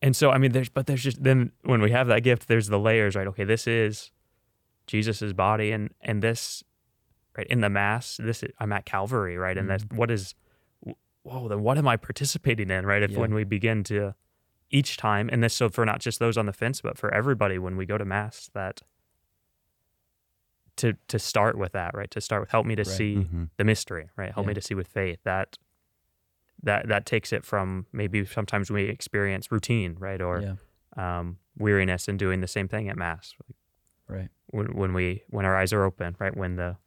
and so I mean there's but there's just then when we have that gift there's the layers, right? Okay, this is Jesus's body and and this right in the mass, this is, I'm at Calvary, right? And that's what is whoa, then what am I participating in, right? If Yeah. when we begin to each time and this so for not just those on the fence but for everybody when we go to mass that to to start with that, right? To start with help me to Right. see Mhm. the mystery, right? Help me to see with faith that that that takes it from maybe sometimes we experience routine, right, or yeah. um, weariness in doing the same thing at mass. Right. When when we when our eyes are open, right, when the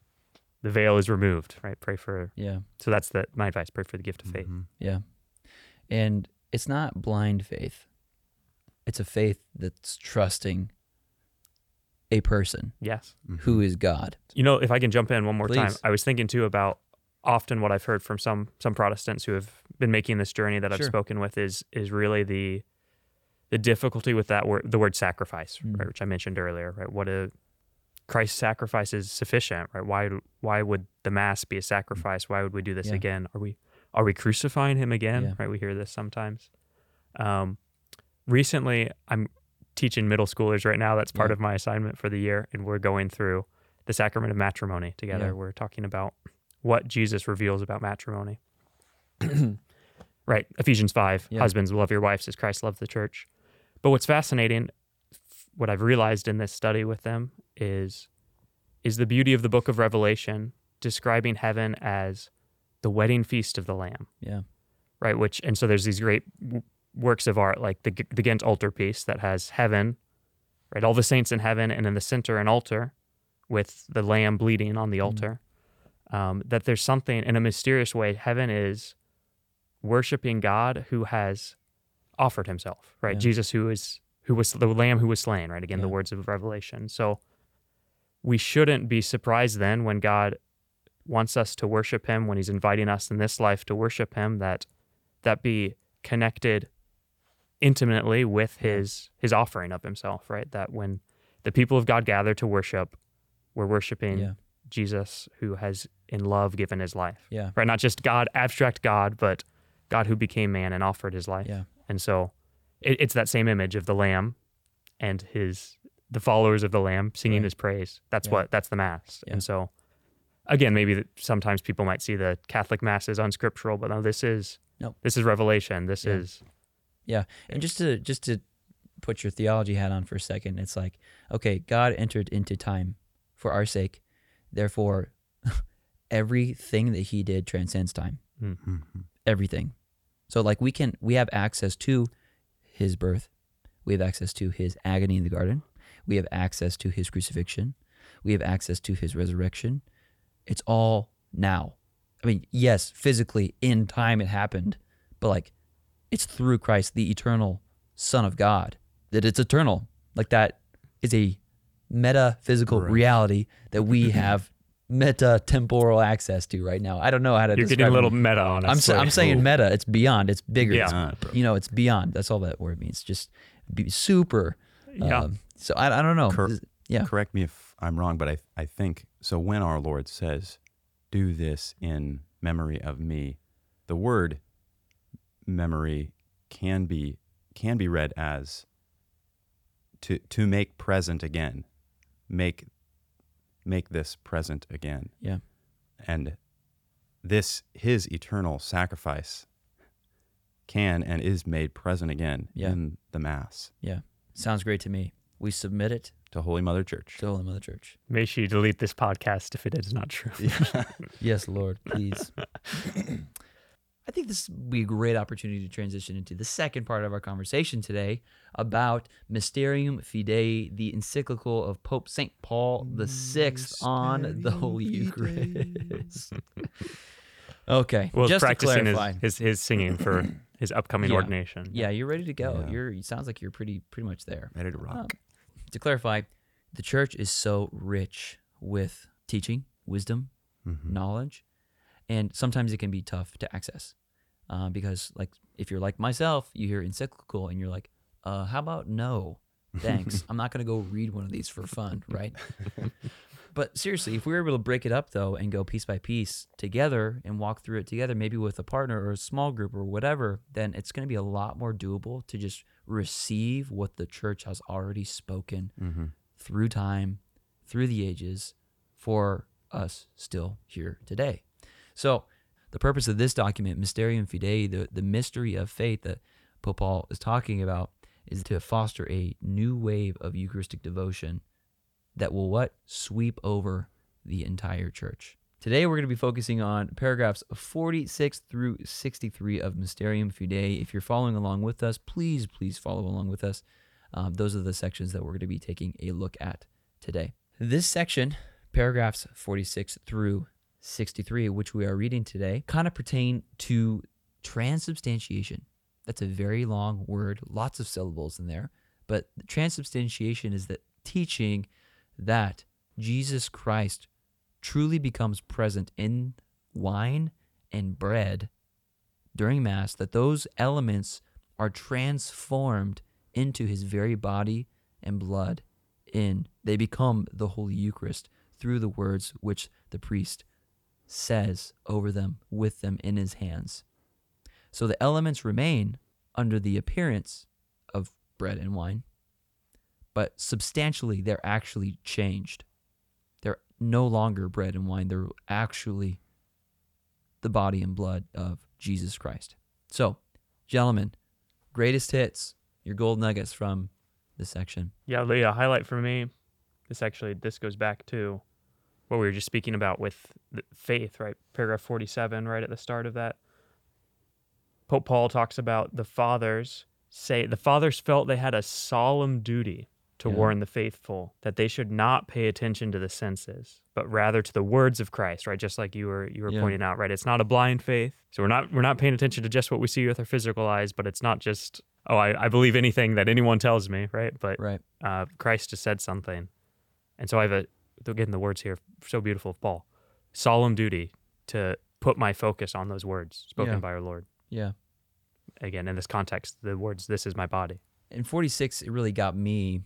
the veil is removed, right? Pray for. Yeah. So that's the my advice. Pray for the gift of faith. Mhm. Yeah. And it's not blind faith. It's a faith that's trusting a person Yes. who is God. You know, if I can jump in one more time, Please. I was thinking too about often what I've heard from some some Protestants who have been making this journey that I've Sure. spoken with is is really the the difficulty with that word the word sacrifice, Mm. right, which I mentioned earlier, right? What a Christ's sacrifice is sufficient, right? Why why would the mass be a sacrifice? Why would we do this Yeah. again? Are we are we crucifying him again? Yeah. Right? We hear this sometimes. Um, recently, I'm teaching middle schoolers right now. That's part Yeah. of my assignment for the year, and we're going through the sacrament of matrimony together. Yeah. We're talking about what Jesus reveals about matrimony. [CLEARS THROAT] right, Ephesians five: Yeah. Husbands, love your wives as Christ loved the church. But what's fascinating, what I've realized in this study with them is, is the beauty of the Book of Revelation describing heaven as the wedding feast of the Lamb Yeah. right? Which and so there's these great works of art like the the Ghent altarpiece that has heaven, right? All the saints in heaven, and in the center an altar with the lamb bleeding on the Mm. altar. Um, that there's something in a mysterious way. Heaven is worshiping God who has offered Himself, right? Yeah. Jesus who is who was the lamb who was slain, right? Again, the words of Revelation. So we shouldn't be surprised then when God wants us to worship him when he's inviting us in this life to worship him that that be connected intimately with his his offering of himself right that when the people of god gather to worship we're worshiping Yeah. jesus who has in love given his life Yeah. right not just god abstract god but god who became man and offered his life Yeah. and so it, it's that same image of the lamb and his the followers of the lamb singing Right. his praise that's Yeah. what that's the mass Yeah. and so again maybe sometimes people might see the catholic mass as unscriptural but no this is Nope. this is revelation this Yeah. is And just to just to put your theology hat on for a second, it's like, okay, God entered into time for our sake. Therefore, [LAUGHS] everything that he did transcends time. Mhm. Everything. So like we can we have access to his birth. We have access to his agony in the garden. We have access to his crucifixion. We have access to his resurrection. It's all now. I mean, yes, physically in time it happened, but like it's through Christ, the eternal Son of God, that it's eternal. Like that is a metaphysical Right. reality that we [CLEARS THROAT] have meta temporal access to right now. I don't know how to You're describe getting a it. little meta on us. I'm, sa- I'm saying meta. It's beyond. It's bigger. Yeah. It's, you know, it's beyond. That's all that word means. Just be super. Yeah. Um, so I, I don't know. Cor- yeah. Correct me if I'm wrong, but I, I think so. When our Lord says, Do this in memory of me, the word memory can be can be read as to to make present again make make this present again Yeah. and this his eternal sacrifice can and is made present again Yeah. in the mass Yeah. Sounds great to me. We submit it to holy mother church to Holy Mother Church. May she delete this podcast if it is not true. [LAUGHS] Yes, Lord, please. [LAUGHS] I think this would be a great opportunity to transition into the second part of our conversation today about Mysterium Fidei, the encyclical of Pope St. Paul VI on the Holy Eucharist. [LAUGHS] okay, Well, just to practicing his, clarify. his his singing for his upcoming Yeah. ordination. yeah, you're ready to go. Yeah. You're. It sounds like you're pretty pretty much there. ready to rock Um, to clarify, the church is so rich with teaching, wisdom, Mhm. knowledge, and sometimes it can be tough to access uh, because, like, if you're like myself, you hear encyclical and you're like, uh, "How about no, thanks? [LAUGHS] I'm not gonna go read one of these for fun, [LAUGHS] right?" but seriously, if we were able to break it up though and go piece by piece together and walk through it together, maybe with a partner or a small group or whatever, then it's gonna be a lot more doable to just receive what the church has already spoken Mhm. through time, through the ages, for us still here today. So, the purpose of this document, Mysterium Fidei, the, the mystery of faith that Pope Paul is talking about, is to foster a new wave of Eucharistic devotion that will what? Sweep over the entire church. Today, we're going to be focusing on paragraphs 46 through 63 of Mysterium Fidei. If you're following along with us, please, please follow along with us. Um, those are the sections that we're going to be taking a look at today. This section, paragraphs 46 through 63, which we are reading today, kind of pertain to transubstantiation. That's a very long word, lots of syllables in there. But transubstantiation is the teaching that Jesus Christ truly becomes present in wine and bread during Mass, that those elements are transformed into his very body and blood in they become the holy eucharist through the words which the priest says over them with them in his hands. So the elements remain under the appearance of bread and wine but substantially they're actually changed. They're no longer bread and wine. They're actually the body and blood of jesus christ. So gentlemen greatest hits your gold nuggets from this section. Yeah, Leah, highlight for me. This actually this goes back to what we were just speaking about with faith, right? Paragraph 47 right at the start of that. Pope Paul talks about the fathers say the fathers felt they had a solemn duty to Yeah. warn the faithful that they should not pay attention to the senses, but rather to the words of Christ, right? Just like you were you were Yeah. pointing out, right? It's not a blind faith. So we're not we're not paying attention to just what we see with our physical eyes, but it's not just oh, I, I believe anything that anyone tells me, right? But right uh, Christ just said something. And so I have a, again, the words here, so beautiful of Paul, solemn duty to put my focus on those words spoken Yeah. by our Lord. yeah. Again, in this context, the words, this is my body. in 46 it really got me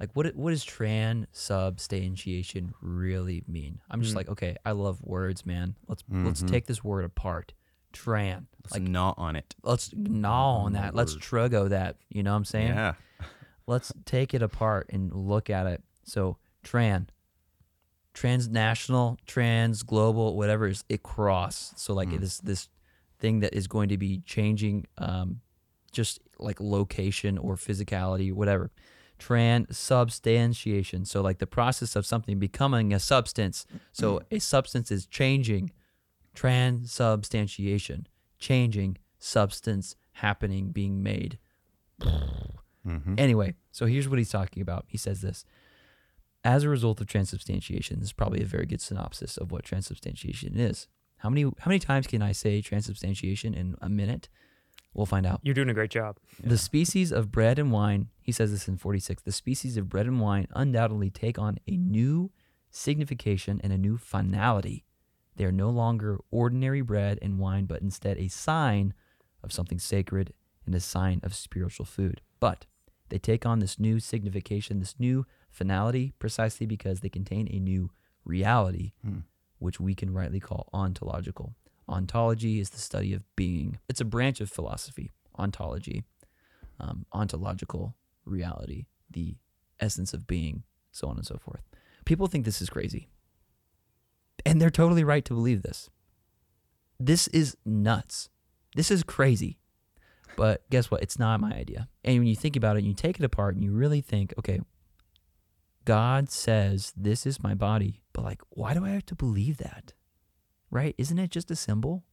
like what what does transubstantiation really mean? I'm just Mm. like okay i love words man. Let's let's Mhm. take this word apart. Tran Let's like gnaw on it. let's gnaw on on the that let's trugo that you know what i'm saying? Yeah. Let's take it apart and look at it. So tran transnational trans global whatever is it cross. So like Mm. this this thing that is going to be changing um just like location or physicality whatever. Transubstantiation. So like the process of something becoming a substance. So a substance is changing. Transubstantiation. Changing substance happening being made. Mhm. Anyway, so here's what he's talking about. He says this As a result of transubstantiation, this is probably a very good synopsis of what transubstantiation is. How many how many times can I say transubstantiation in a minute? We'll find out. You're doing a great job. The species of bread and wine, he says this in 46, the species of bread and wine undoubtedly take on a new signification and a new finality. They are no longer ordinary bread and wine, but instead a sign of something sacred and a sign of spiritual food. But they take on this new signification, this new finality, precisely because they contain a new reality, Hmm. which we can rightly call ontological. Ontology is the study of being. It's a branch of philosophy, ontology, um, ontological reality, the essence of being, so on and so forth. People think this is crazy. And they're totally right to believe this. This is nuts. This is crazy. But guess what? It's not my idea. And when you think about it, you take it apart and you really think, okay, God says this is my body, but like, why do I have to believe that? Right? Isn't it just a symbol?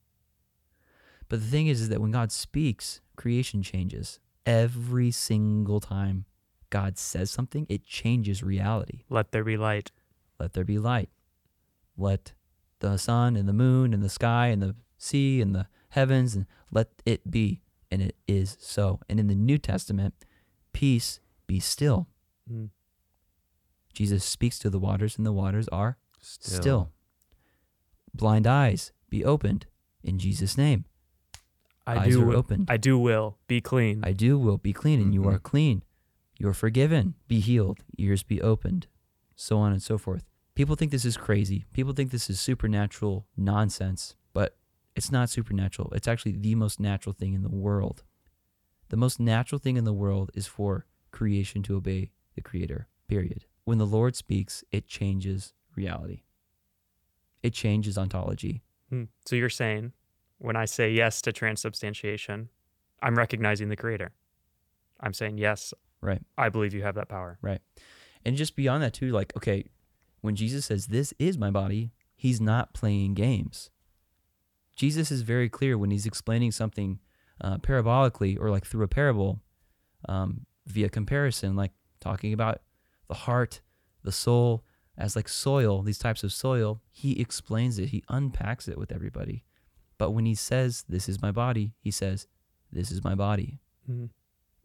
But the thing is, is that when God speaks, creation changes. Every single time God says something, it changes reality. Let there be light. Let there be light. Let the sun and the moon and the sky and the sea and the heavens and let it be. And it is so. And in the New Testament, peace be still. Mm. Jesus speaks to the waters, and the waters are still. Blind eyes be opened in Jesus' name. I Eyes do. are opened. I do will be clean. I do will be clean, and you Mhm. are clean. You are forgiven. Be healed. Ears be opened. So on and so forth. People think this is crazy. People think this is supernatural nonsense, but it's not supernatural. It's actually the most natural thing in the world. The most natural thing in the world is for creation to obey the Creator, period. When the Lord speaks, it changes reality, it changes ontology. Hmm. So you're saying when I say yes to transubstantiation, I'm recognizing the Creator. I'm saying yes. Right. I believe you have that power. Right. And just beyond that, too, like, okay, when Jesus says, This is my body, he's not playing games. Jesus is very clear when he's explaining something uh, parabolically or like through a parable um, via comparison, like talking about the heart, the soul as like soil, these types of soil. He explains it, he unpacks it with everybody. But when he says, This is my body, he says, This is my body. Mhm.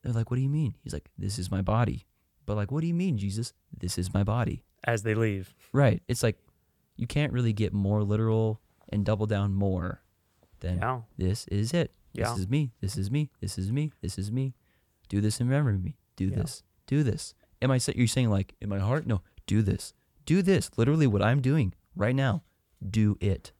They're like, What do you mean? He's like, This is my body. But like, what do you mean, Jesus? This is my body. As they leave. Right. It's like you can't really get more literal and double down more than Yeah. this is it. Yeah. This is me. This is me. This is me. This is me. Do this in memory of me. Do Yeah. this. Do this. Am I you're saying like in my heart? No. Do this. Do this. Literally what I'm doing right now. Do it.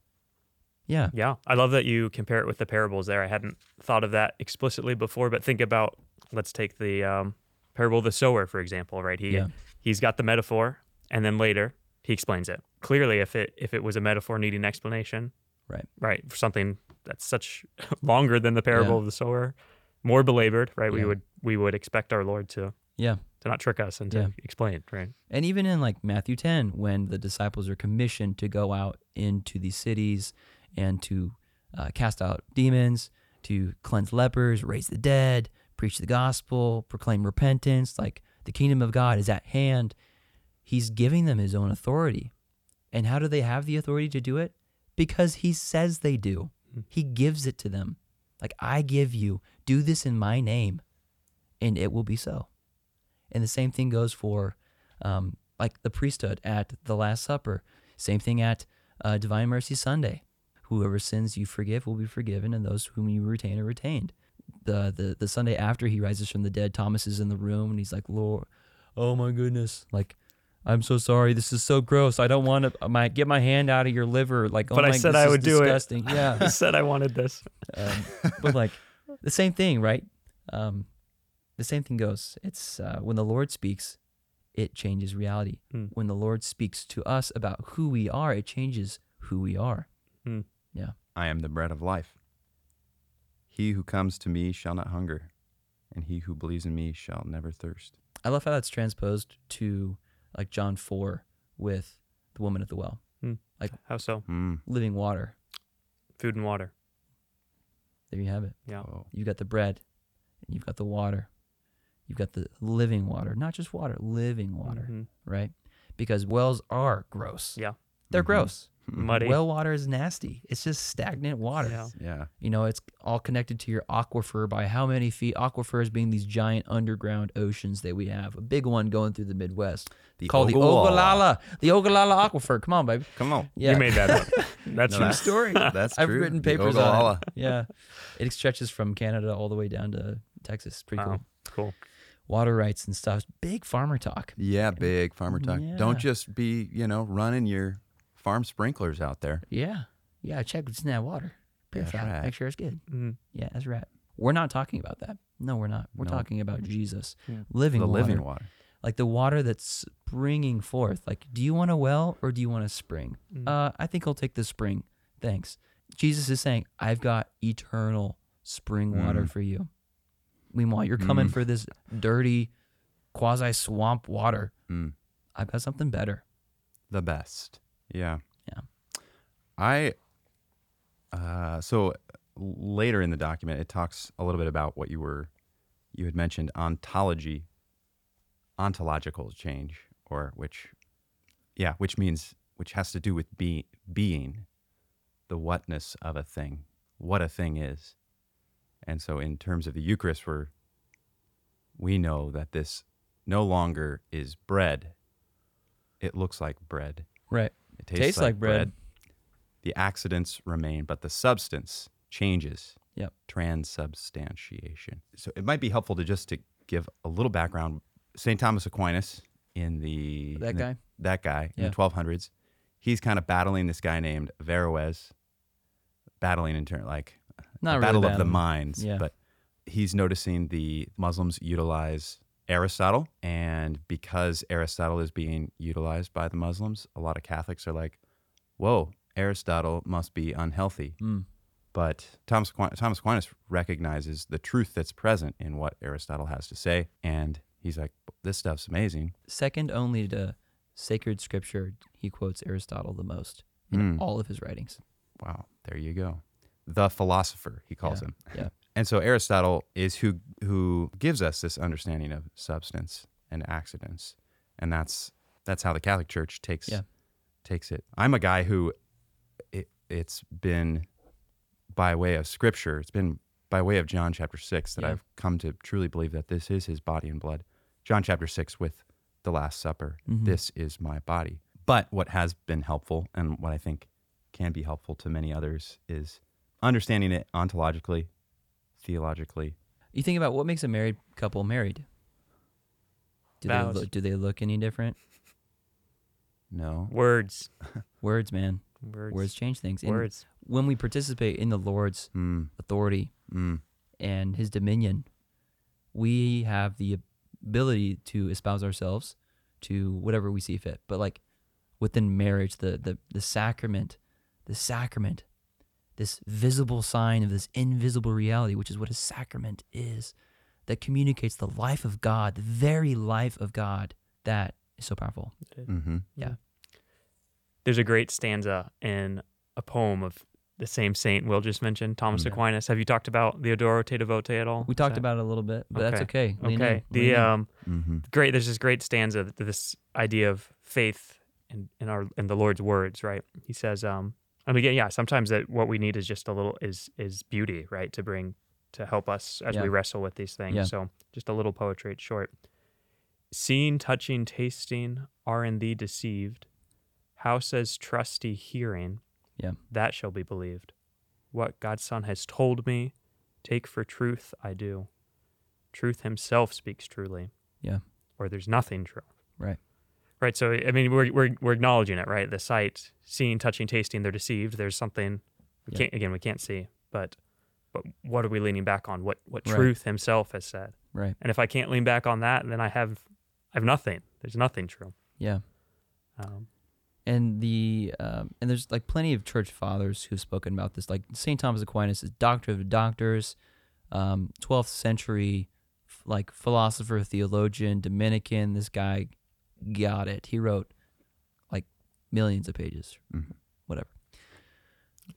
Yeah. Yeah. I love that you compare it with the parables there. I hadn't thought of that explicitly before, but think about let's take the um, parable of the sower, for example, right? He Yeah. he's got the metaphor and then later he explains it. Clearly if it if it was a metaphor needing explanation, Right. right, for something that's such [LAUGHS] longer than the parable Yeah. of the sower, more belabored, right? We would we would expect our Lord to Yeah. To not trick us and to Yeah. explain, right? And even in like Matthew 10, when the disciples are commissioned to go out into these cities and to uh, cast out demons, to cleanse lepers, raise the dead, preach the gospel, proclaim repentance, like the kingdom of God is at hand, he's giving them his own authority. And how do they have the authority to do it? Because he says they do. He gives it to them. Like, I give you, do this in my name, and it will be so. And the same thing goes for um, like the priesthood at the Last Supper. Same thing at uh, Divine Mercy Sunday. Whoever sins you forgive will be forgiven, and those whom you retain are retained. The, the the Sunday after he rises from the dead, Thomas is in the room and he's like, Lord, oh my goodness, like I'm so sorry. This is so gross. I don't want to. My get my hand out of your liver. Like, oh But I my, said this I is would do it. disgusting. [LAUGHS] Yeah, I said I wanted this. um, but like the same thing, right? Um, the same thing goes. It's uh, when the Lord speaks, it changes reality. Hmm. When the Lord speaks to us about who we are, it changes who we are. Yeah. I am the bread of life. He who comes to me shall not hunger, and he who believes in me shall never thirst. I love how that's transposed to like John four with the woman at the well, Like How so? Mm. living water. Food and water. There you have it. Yeah. Oh. You got the bread, and you've got the water. You've got the living water, not just water, living water. Mhm. right? because wells are gross. Yeah. They're Mhm. gross. Muddy. Well water is nasty. It's just stagnant water. Yeah. Yeah. You know, it's all connected to your aquifer by how many feet? Aquifers being these giant underground oceans that we have. A big one going through the Midwest The called the Ogallala. Ogallala. The Ogallala Aquifer. Come on, baby. Come on. Yeah. You made that up. [LAUGHS] That's No, true. that's- story. [LAUGHS] That's I've true. written papers on it. Yeah. It stretches from Canada all the way down to Texas. Pretty Wow. cool. Cool. Water rights and stuff. Big farmer talk. Yeah, big farmer talk. Yeah. Don't just be, you know, running your farm sprinklers out there. Yeah. Yeah. Check what's in that water. That's Purify. right. Make sure it's good. Mhm. Yeah, that's right. We're not talking about that. No, we're not. We're No. talking about Jesus, Yeah. living the water, living water. like the water that's springing forth. Like, do you want a well or do you want a spring? Mm. Uh, I think I'll take the spring. Thanks. Jesus is saying, I've got eternal spring water Mm. for you. Meanwhile, you're coming Mm. for this dirty, quasi swamp water. Mm. I've got something better. The best. Yeah. Yeah. I uh so later in the document it talks a little bit about what you were you had mentioned ontology ontological change or which yeah, which means which has to do with be, being the whatness of a thing, what a thing is. And so in terms of the Eucharist we're we know that this no longer is bread. It looks like bread. Right. It tastes, Tastes like bread. The accidents remain, but the substance changes. Yep. Transubstantiation. So it might be helpful to just to give a little background. St. Thomas Aquinas in the That in the- guy? that guy in the 1200s, he's kind of battling this guy named Averroes, battling in turn like Not really battle of the minds. Yeah. But he's noticing the Muslims utilize Aristotle, and because Aristotle is being utilized by the Muslims, a lot of Catholics are like, "Whoa, Aristotle must be unhealthy." Mm. But Thomas Aquinas, Thomas Aquinas recognizes the truth that's present in what Aristotle has to say, and he's like, "This stuff's amazing." Second only to sacred scripture, he quotes Aristotle the most in Mm. all of his writings. Wow, there you go. The philosopher, he calls Yeah, him. yeah. [LAUGHS] And so Aristotle is who who gives us this understanding of substance and accidents. And that's that's how the Catholic Church takes Yeah. takes it. I'm a guy who it, it's been by way of scripture, it's been by way of John chapter 6 that Yeah. I've come to truly believe that this is his body and blood. John chapter 6 with the last supper. Mhm. This is my body. But what has been helpful and what I think can be helpful to many others is understanding it ontologically, theologically. You think about what makes a married couple married. Do they, look, do they look any different? No. Words. [LAUGHS] Words, man. Words. Words change things. And Words. when we participate in the Lord's Mm, authority mm, and his dominion, we have the ability to espouse ourselves to whatever we see fit. But like within marriage, the the the sacrament, the sacrament, this visible sign of this invisible reality, which is what a sacrament is, that communicates the life of God, the very life of God, that is so powerful. hmm Yeah. There's a great stanza in a poem of the same saint Will just mentioned, Thomas Yeah. Aquinas. Have you talked about the Adoro Te Devote at all? We Is talked that- about it a little bit, but that's okay. Lean Okay. lean The in. um hmm great there's this great stanza this idea of faith in, in our in the Lord's words, right? He says, um and again, yeah, sometimes that what we need is just a little is is beauty, right? To bring to help us as Yeah. we wrestle with these things. Yeah. So just a little poetry, it's short. Seeing, touching, tasting are in thee deceived. How says trusty hearing? Yeah. That shall be believed. What God's Son has told me, take for truth I do. Truth himself speaks truly. Yeah. Or there's nothing true. Right. Right. So I mean we're we're we're acknowledging it, right? The sight, seeing, touching, tasting, they're deceived. There's something we Yeah. can't again we can't see. But but what are we leaning back on? What what Right. truth himself has said. right. And if I can't lean back on that, then I have I have nothing. There's nothing true. Yeah. Um, and the um, and there's like plenty of church fathers who've spoken about this. Like Saint Thomas Aquinas is doctor of doctors, um, 12th century, like philosopher, theologian, Dominican. This guy got it. He wrote like millions of pages, Mhm. whatever.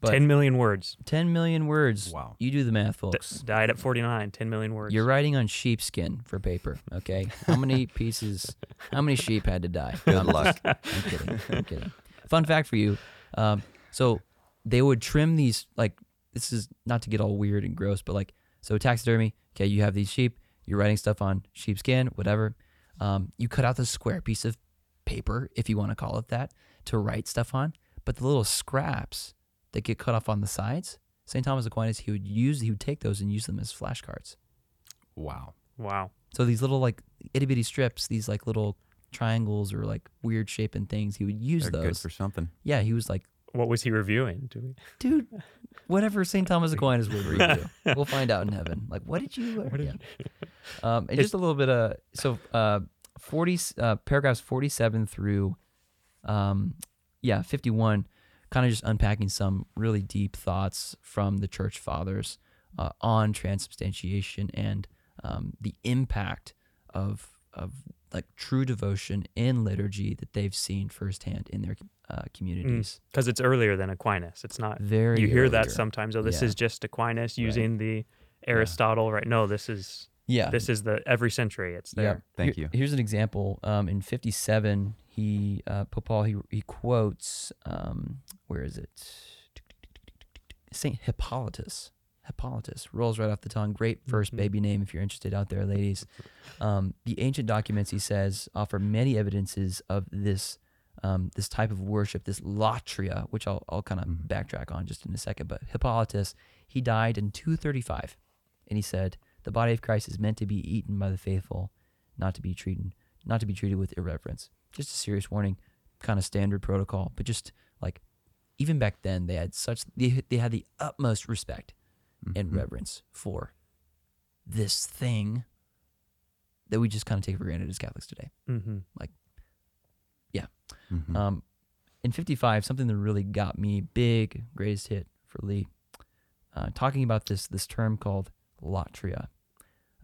But 10 million words. 10 million words. Wow. You do the math, D- folks. died at 49. 10 million words. You're writing on sheepskin for paper, okay? How many [LAUGHS] pieces, how many sheep had to die? Good I'm luck. I'm kidding. I'm kidding. Fun fact for you. Um, so they would trim these, like, this is not to get all weird and gross, but like, so taxidermy, okay, you have these sheep, you're writing stuff on sheepskin, whatever. Um, you cut out the square piece of paper, if you want to call it that, to write stuff on. But the little scraps that get cut off on the sides, St. Thomas Aquinas, he would use, he would take those and use them as flashcards. Wow. wow. So these little like itty bitty strips, these like little triangles or like weird shaping things, he would use They're good those. for something. yeah, he was like, What was he reviewing? Do we? [LAUGHS] dude, whatever St. Thomas Aquinas would [LAUGHS] review, we'll find out in heaven. Like, what did you? What did yeah. [LAUGHS] Um, and just a little bit of so uh, forty uh, paragraphs forty seven through, um, yeah, fifty one, kind of just unpacking some really deep thoughts from the church fathers uh, on transubstantiation and um, the impact of of like true devotion in liturgy that they've seen firsthand in their uh, communities. Because it's earlier than Aquinas. It's not. Very, you hear that sometimes. Oh, this Yeah. is just Aquinas using the Aristotle, right? No, this is Yeah, this is the every century. It's there. Thank Here- you. Here's an example. Um, in 57, he uh, Pope Paul he he quotes um, where is it? Saint Hippolytus. Hippolytus rolls right off the tongue. Great 1st Mhm. baby name if you're interested out there, ladies. [LAUGHS] Um, the ancient documents, he says, offer many evidences of this um, this type of worship, this latria, which I'll I'll kind of Mhm. backtrack on just in a second. But Hippolytus, he died in 235, and he said, "The body of Christ is meant to be eaten by the faithful, not to be treated not to be treated with irreverence." Just a serious warning, kind of standard protocol, but just like even back then, they had such they they had the utmost respect and Mhm. reverence for this thing that we just kind of take for granted as Catholics today. Mm-hmm. Mhm. Um, in 55, something that really got me big, greatest hit for Lee, uh, talking about this this term called latria.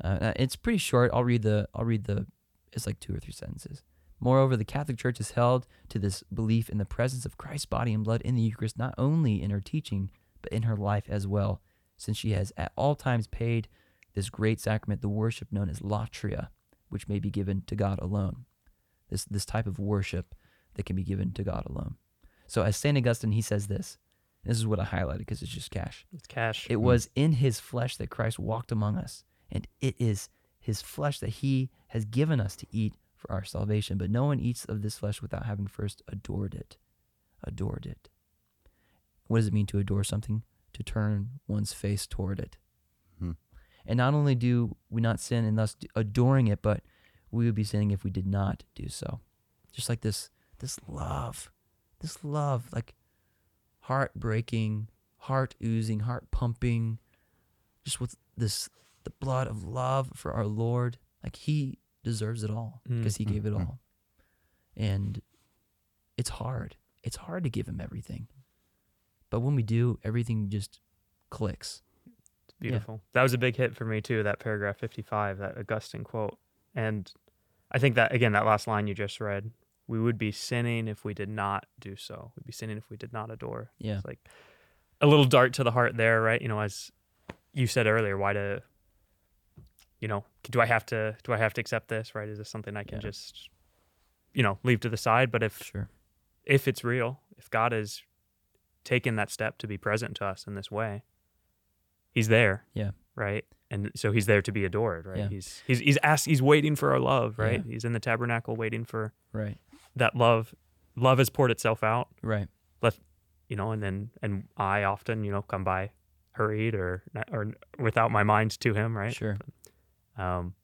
Uh, uh, it's pretty short. I'll read the I'll read the it's like two or three sentences. Moreover, the Catholic Church is held to this belief in the presence of Christ's body and blood in the Eucharist, not only in her teaching, but in her life as well, since she has at all times paid this great sacrament the worship known as latria, which may be given to God alone. This this type of worship that can be given to God alone. So as Saint Augustine, he says this. This is what I highlighted because it's just cash. It's cash. It mm. was in his flesh that Christ walked among us, and it is his flesh that he has given us to eat for our salvation. But no one eats of this flesh without having first adored it. Adored it. What does it mean to adore something? To turn one's face toward it. Mhm. And not only do we not sin in thus adoring it, but we would be sinning if we did not do so. Just like this, this love, this love, like heartbreaking, heart oozing, heart pumping, just with this the blood of love for our Lord. Like He deserves it all because He gave it Mhm. all, and it's hard. It's hard to give Him everything, but when we do, everything just clicks. It's beautiful. That was a big hit for me too. That paragraph 55, that Augustine quote, and I think that again, that last line you just read, we would be sinning if we did not do so. We'd be sinning if we did not adore. Yeah, It's like a little dart to the heart there, right? You know, as you said earlier, why do you know, do I have to do I have to accept this, right? Is this something I can Yeah. just you know, leave to the side? But if sure. if it's real, if God has taken that step to be present to us in this way, He's there. Yeah. Right. And so He's there to be adored. Right. Yeah. He's He's He's asked. He's waiting for our love. Right. Yeah. He's in the tabernacle waiting for Right, that love. Love has poured itself out. right. You know, and then and I often you know come by hurried or or without my mind to Him. Right. Sure. Um,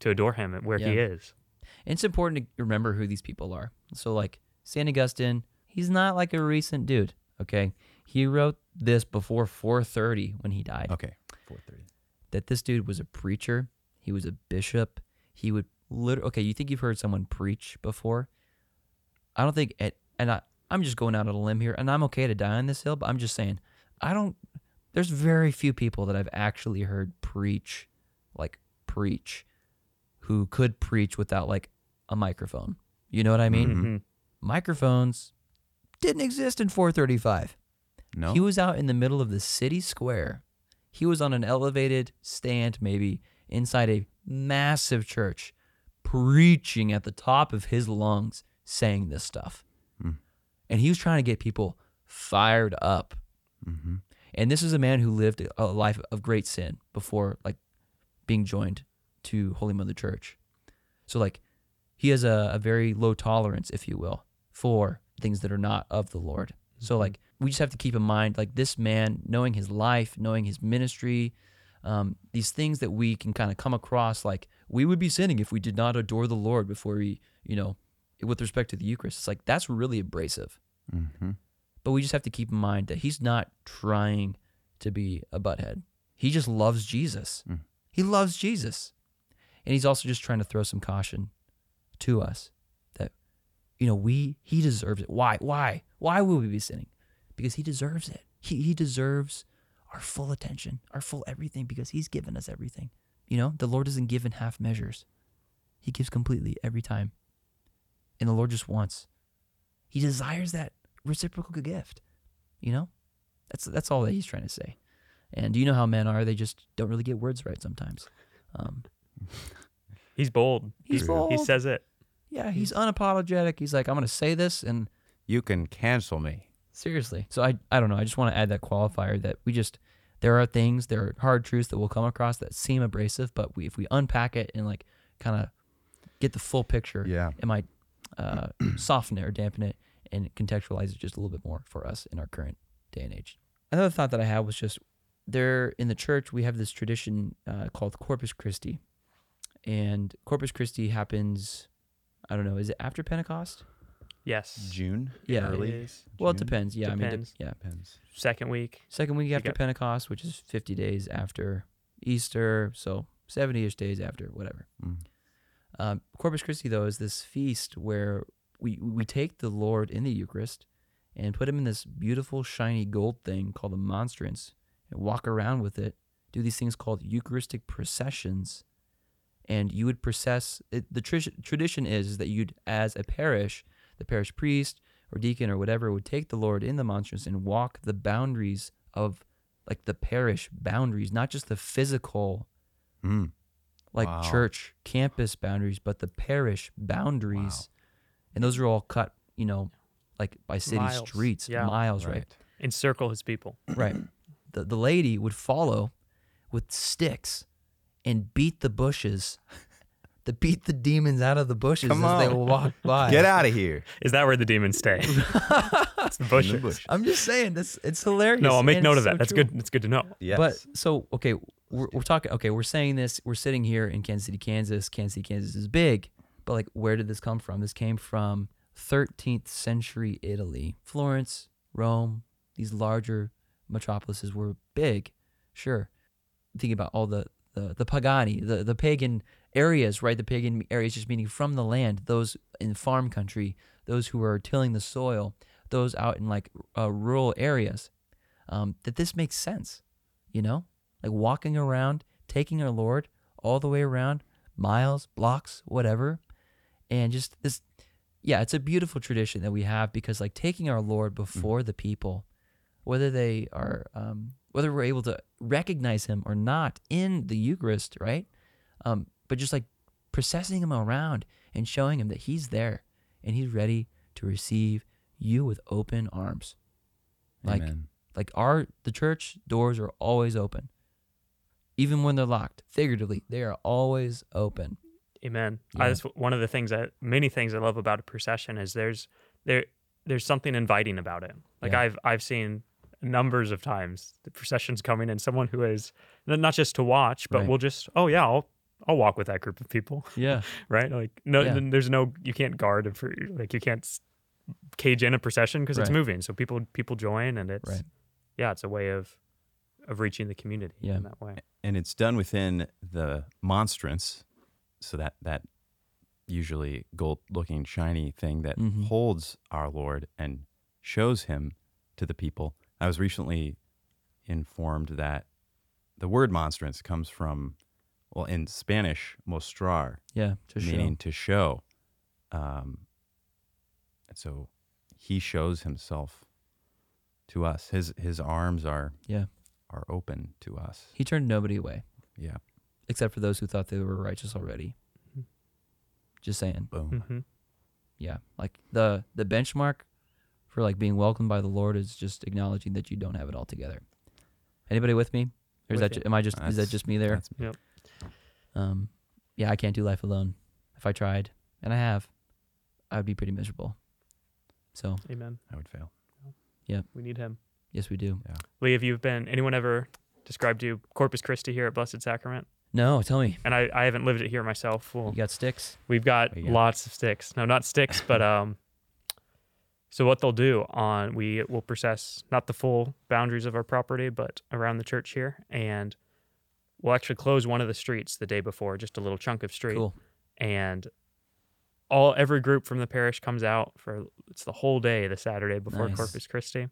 to adore Him where He is. It's important to remember who these people are. So, like Saint Augustine, he's not like a recent dude. Okay, he wrote this before 430 when he died. Okay. 4:30. That this dude was a preacher. He was a bishop. He would literally. Okay, you think you've heard someone preach before? I don't think. It, and I, I'm just going out on a limb here, and I'm okay to die on this hill. But I'm just saying, I don't. There's very few people that I've actually heard preach, like preach, who could preach without like a microphone. You know what I mean? Mhm. Mhm. Microphones didn't exist in 435. No. He was out in the middle of the city square. He was on an elevated stand, maybe inside a massive church, preaching at the top of his lungs, saying this stuff. Mm. And he was trying to get people fired up. mm-hmm. And this is a man who lived a life of great sin before like being joined to Holy Mother Church. So like he has a, a very low tolerance, if you will, for things that are not of the Lord. So like we just have to keep in mind like this man, knowing his life, knowing his ministry, um, these things that we can kind of come across like we would be sinning if we did not adore the Lord before we, you know, with respect to the Eucharist. It's like that's really abrasive. Mm-hmm. But we just have to keep in mind that he's not trying to be a butthead. He just loves Jesus. Mm. He loves Jesus. And he's also just trying to throw some caution to us you know, we, he deserves it. Why? Why? Why would we be sinning? Because he deserves it. He, he deserves our full attention, our full everything, because he's given us everything. You know, the Lord doesn't give in half measures, he gives completely every time. And the Lord just wants, he desires that reciprocal gift. You know, that's that's all that he's trying to say. And you know how men are; they just don't really get words right sometimes. Um, [LAUGHS] He's bold. He's bold. He says it. Yeah, he's unapologetic. He's like, I'm going to say this, and You can cancel me. seriously. So I I don't know. I just want to add that qualifier that we just there are things, there are hard truths that we'll come across that seem abrasive, but we, if we unpack it and like kind of get the full picture, Yeah. it might uh, [CLEARS THROAT] soften it or dampen it and contextualize it just a little bit more for us in our current day and age. Another thought that I had was just there in the church we have this tradition uh, called Corpus Christi, and Corpus Christi happens. I don't know. Is it after Pentecost? Yes. June. Yeah. Early. is. Well, it June? depends. Yeah, I mean, Depends. de- yeah. Depends. Second week. Second week after got- Pentecost, which is 50 days after Easter, so 70 ish days after, whatever. Mm. Um, Corpus Christi, though, is this feast where we, we take the Lord in the Eucharist and put him in this beautiful, shiny gold thing called a monstrance and walk around with it, do these things called Eucharistic processions. And you would process, it, the tr- tradition is, is that you'd, as a parish, the parish priest or deacon or whatever would take the Lord in the monstrance and walk the boundaries of like the parish boundaries, not just the physical Mm. like Wow. church campus boundaries, but the parish boundaries. And those are all cut, you know, like by city Miles. streets, Yeah. miles, right? Encircle his people. Right. [CLEARS THROAT] The the lady would follow with sticks and beat the bushes. [LAUGHS] to beat the demons out of the bushes Come as they on. walk by. [LAUGHS] Get out of here. Is that where the demons stay? [LAUGHS] it's the bushes. bush. I'm just saying this it's hilarious. No, I'll make and note of that. so That's true. good. That's good to know. Yes. But so okay, we're, we're talking. Okay, we're saying this. We're sitting here in Kansas City, Kansas. Kansas City, Kansas is big, but like, where did this come from? This came from 13th century Italy, Florence, Rome. These larger metropolises were big, sure. Think about all the the, the pagani, the the pagan areas, right? The pagan areas, just meaning from the land. Those in farm country, those who are tilling the soil, those out in like uh, rural areas. Um, that this makes sense you know like walking around taking our lord all the way around miles blocks whatever and just this yeah it's a beautiful tradition that we have because like taking our lord before the people whether they are um, whether we're able to recognize him or not in the eucharist right um, but just like processing him around and showing him that he's there and he's ready to receive you with open arms like Amen. like our the church doors are always open. Even when they're locked, figuratively, they are always open. Amen. Yeah. I, that's one of the things that many things I love about a procession is there's there there's something inviting about it. Like Yeah. I've I've seen numbers of times the processions coming and someone who is not just to watch, but Right. will just oh yeah I'll I'll walk with that group of people, [LAUGHS] Yeah. right? Like no, Yeah. there's no you can't guard it for like you can't cage in a procession because it's moving, so people people join and it's Right. yeah it's a way of of reaching the community Yeah. in that way. and it's done within the monstrance, so that that usually gold-looking shiny thing that Mhm. holds our Lord and shows Him to the people. I was recently informed that the word monstrance comes from, well, in Spanish, mostrar, Yeah. To meaning show. to show. Um, and so He shows Himself to us. His his arms are Yeah. are open to us. He turned nobody away Yeah. except for those who thought they were righteous already. Mhm. Just saying. Boom. hmm Yeah. Like the the benchmark for like being welcomed by the Lord is just acknowledging that you don't have it all together. Anybody with me? Or is With that ju- am I just is that just me there? That's Um yeah, I can't do life alone. If I tried, and I have, I would be pretty miserable. So, Amen. I would fail. Yeah. We need him. yes we do. Lee, have you been anyone ever described you Corpus Christi here at Blessed Sacrament? No, tell me. And I, I haven't lived it here myself. Well, You got sticks? We've got Yeah. lots of sticks. No, not sticks, but [LAUGHS] um. So what they'll do on we will process not the full boundaries of our property, but around the church here, and we'll actually close one of the streets the day before, just a little chunk of street, Cool. and all every group from the parish comes out for it's the whole day the Saturday before Nice. Corpus Christi.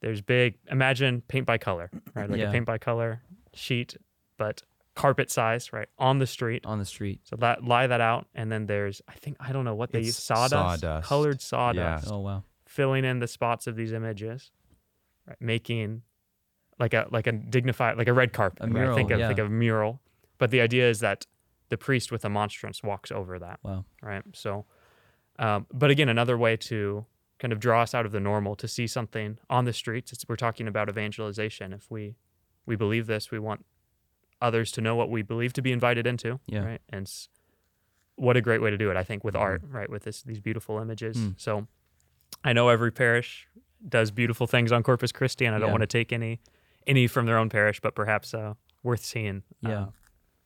There's big imagine paint by color, right? Like Yeah. a paint by color sheet, but carpet size, right, on the street. On the street. So that lie that out, and then there's I think I don't know what they It's use sawdust, sawdust. colored sawdust, Oh wow. filling in the spots of these images, right? Making like a like a dignified like a red carpet. A right? mural, Think of yeah. think of a mural, but the idea is that the priest with a monstrance walks over that, Wow. right? So, um, but again, another way to kind of draw us out of the normal to see something on the streets. It's, we're talking about evangelization. If we we believe this, we want others to know what we believe to be invited into, Yeah. right? And s- what a great way to do it, I think, with Mhm. art, right? With this these beautiful images. Mm. So I know every parish does beautiful things on Corpus Christi, and I don't Yeah. want to take any any from their own parish, but perhaps uh, worth seeing. Yeah. uh,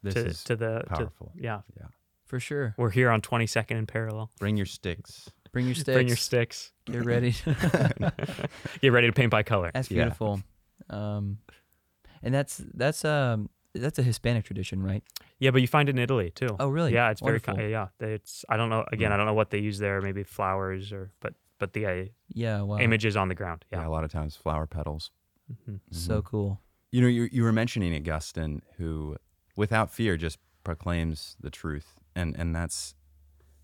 This to, is to the to- powerful. yeah, Yeah. For sure. we're here on 22nd in parallel. Bring your sticks. Bring your sticks. [LAUGHS] Bring your sticks. Get ready. [LAUGHS] Get ready to paint by color. That's Yeah. beautiful. Um, and that's that's um that's a Hispanic tradition, right? Yeah, but you find it in Italy too. Oh, really? Yeah, it's very Wonderful. co- yeah. It's I don't know again. I don't know what they use there. Maybe flowers or but but the uh, Yeah. Wow. images on the ground. Yeah. Yeah. a lot of times flower petals. hmm So Mhm. cool. You know, you, you were mentioning Augustine, who, without fear, just proclaims the truth, and and that's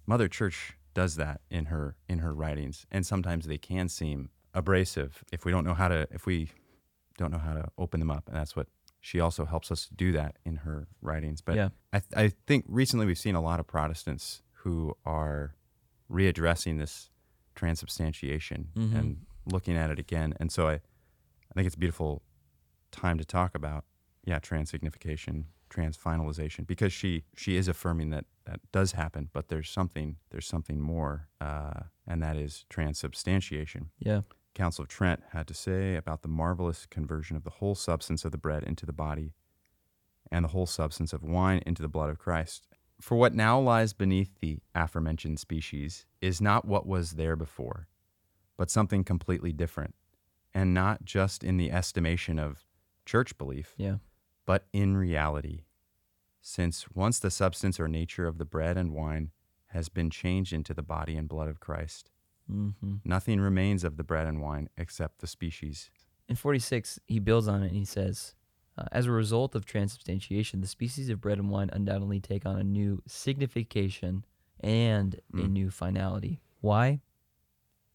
Mother Church does that in her in her writings, and sometimes they can seem abrasive if we don't know how to if we don't know how to open them up, and that's what she also helps us do that in her writings. But Yeah. I th- I think recently we've seen a lot of Protestants who are readdressing this transubstantiation Mhm. and looking at it again, and so I I think it's a beautiful time to talk about yeah transsignification transfinalization because she she is affirming that that does happen but there's something there's something more uh, and that is transubstantiation Yeah. Council of trent had to say about the marvelous conversion of the whole substance of the bread into the body and the whole substance of wine into the blood of christ for what now lies beneath the aforementioned species is not what was there before but something completely different and not just in the estimation of church belief, Yeah. but in reality. Since once the substance or nature of the bread and wine has been changed into the body and blood of Christ, Mm-hmm. nothing remains of the bread and wine except the species. In 46, he builds on it and he says, uh, as a result of transubstantiation, the species of bread and wine undoubtedly take on a new signification and a Mm. new finality. Why?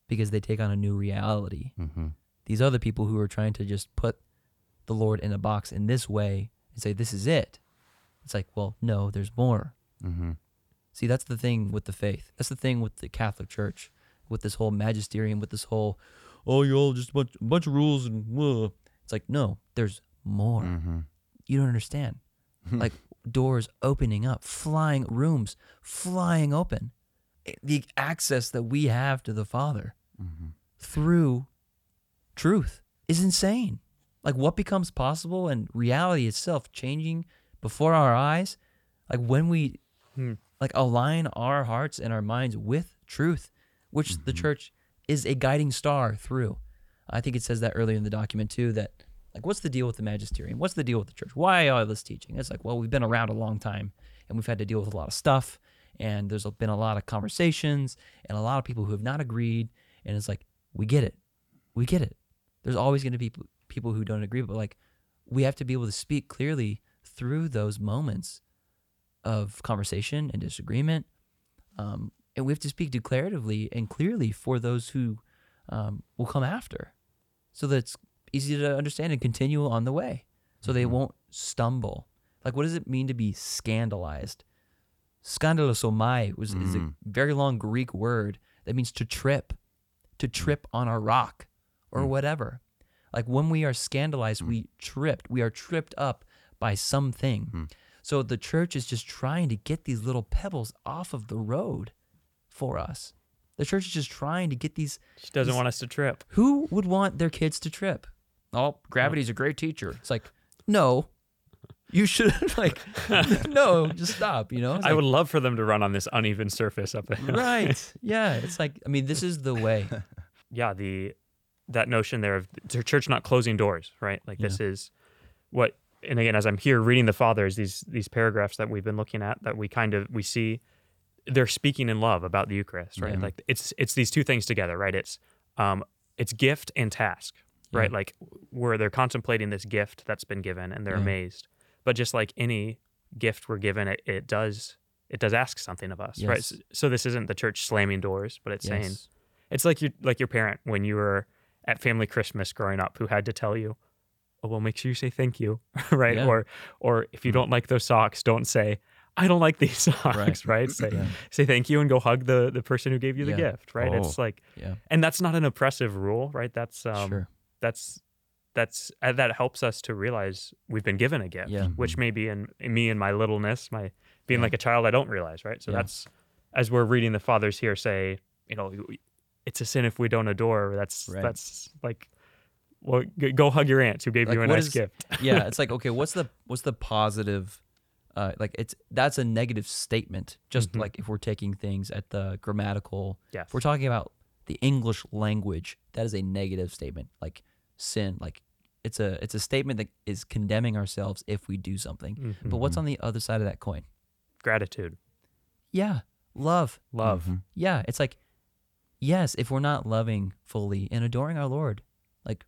Because they take on a new reality. Mm-hmm. These other people who are trying to just put the Lord in a box in this way and say, this is it. It's like, well, no, there's more. Mm-hmm. See, that's the thing with the faith. That's the thing with the Catholic Church, with this whole magisterium, with this whole, oh, you're all just a bunch, a bunch of rules and it's like, no, there's more. Mm-hmm. You don't understand. [LAUGHS] like doors opening up, flying rooms, flying open. The access that we have to the Father Mm-hmm. through truth is insane. Like what becomes possible and reality itself changing before our eyes, like when we Hmm. like align our hearts and our minds with truth, which the church is a guiding star through. I think it says that earlier in the document too that like what's the deal with the magisterium? What's the deal with the church? Why all this teaching? It's like, well, we've been around a long time and we've had to deal with a lot of stuff and there's been a lot of conversations and a lot of people who have not agreed and it's like we get it. We get it. There's always going to be people who don't agree, but like we have to be able to speak clearly through those moments of conversation and disagreement. Um, and we have to speak declaratively and clearly for those who um, will come after. so that it's easy to understand and continue on the way, so they mm-hmm. won't stumble. Like, what does it mean to be scandalized? Skandalizomai was is a Mm. very long Greek word that means to trip, to mm. trip on a rock or mm. whatever. Like when we are scandalized, mm. we tripped. We are tripped up by something. So the church is just trying to get these little pebbles off of the road for us. The church is just trying to get these. She doesn't these- want us to trip. Who would want their kids to trip? Oh, gravity's a great teacher. It's like, no, you should [LAUGHS] like, [LAUGHS] no, just stop. You know, It's I like, would love for them to run on this uneven surface up there. right. [LAUGHS] Yeah, it's like, I mean, this is the way. yeah, the that notion there of the church not closing doors, right? Like this is what and again as I'm here reading the fathers, these these paragraphs that we've been looking at that we kind of we see they're speaking in love about the Eucharist, right? Yeah. Like it's it's these two things together, right? It's um it's gift and task, right? Yeah. Like where they're contemplating this gift that's been given and they're Yeah. amazed. But just like any gift we're given, it, it does it does ask something of us, right? So, so this isn't the church slamming doors, but it's saying it's like your like your parent when you were at family Christmas growing up who had to tell you, "Oh, well, make sure you say thank you," [LAUGHS] right? Yeah. Or or if you don't like those socks, don't say, "I don't like these [LAUGHS] socks," right? Say Yeah. say thank you and go hug the the person who gave you the Yeah. gift, right? It's Oh. like, Yeah. and that's not an oppressive rule, right? That's um, sure. that's that's uh, that helps us to realize we've been given a gift, Yeah. which maybe in, in me and my littleness, my being like a child, I don't realize, right? So that's as we're reading the fathers here say, you know, it's a sin if we don't adore. That's Right. that's like, well, go hug your aunt who gave Like, you a nice is- gift. yeah, [LAUGHS] it's like okay, what's the what's the positive? Uh, like it's that's a negative statement. Just Mhm. like if we're taking things at the grammatical, Yes. if we're talking about the English language, that is a negative statement. Like sin, like it's a it's a statement that is condemning ourselves if we do something. Mhm. But what's on the other side of that coin? Gratitude, Yeah, love. love. Mhm. Yeah, it's like yes, if we're not loving fully and adoring our Lord, like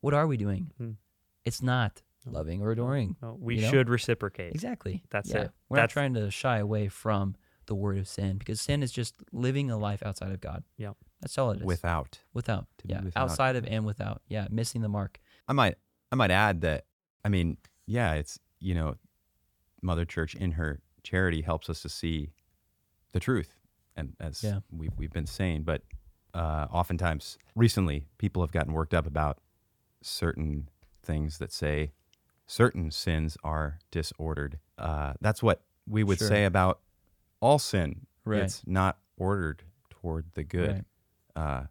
what are we doing? Mhm. It's not loving or adoring. No, we You know? should reciprocate. Exactly. That's Yeah. it. We're That's- not trying to shy away from the word of sin because sin is just living a life outside of God. Yeah. That's all it is. Without. without. to be Yeah. without. Outside of and without. Yeah. Missing the mark. I might I might add that I mean, yeah, it's you know, Mother Church in her charity helps us to see the truth, and as Yeah. we've we've been saying, but uh, oftentimes recently people have gotten worked up about certain things that say certain sins are disordered. Uh, that's what we would Sure. say about all sin. Right. It's not ordered toward the good. Right. Uh,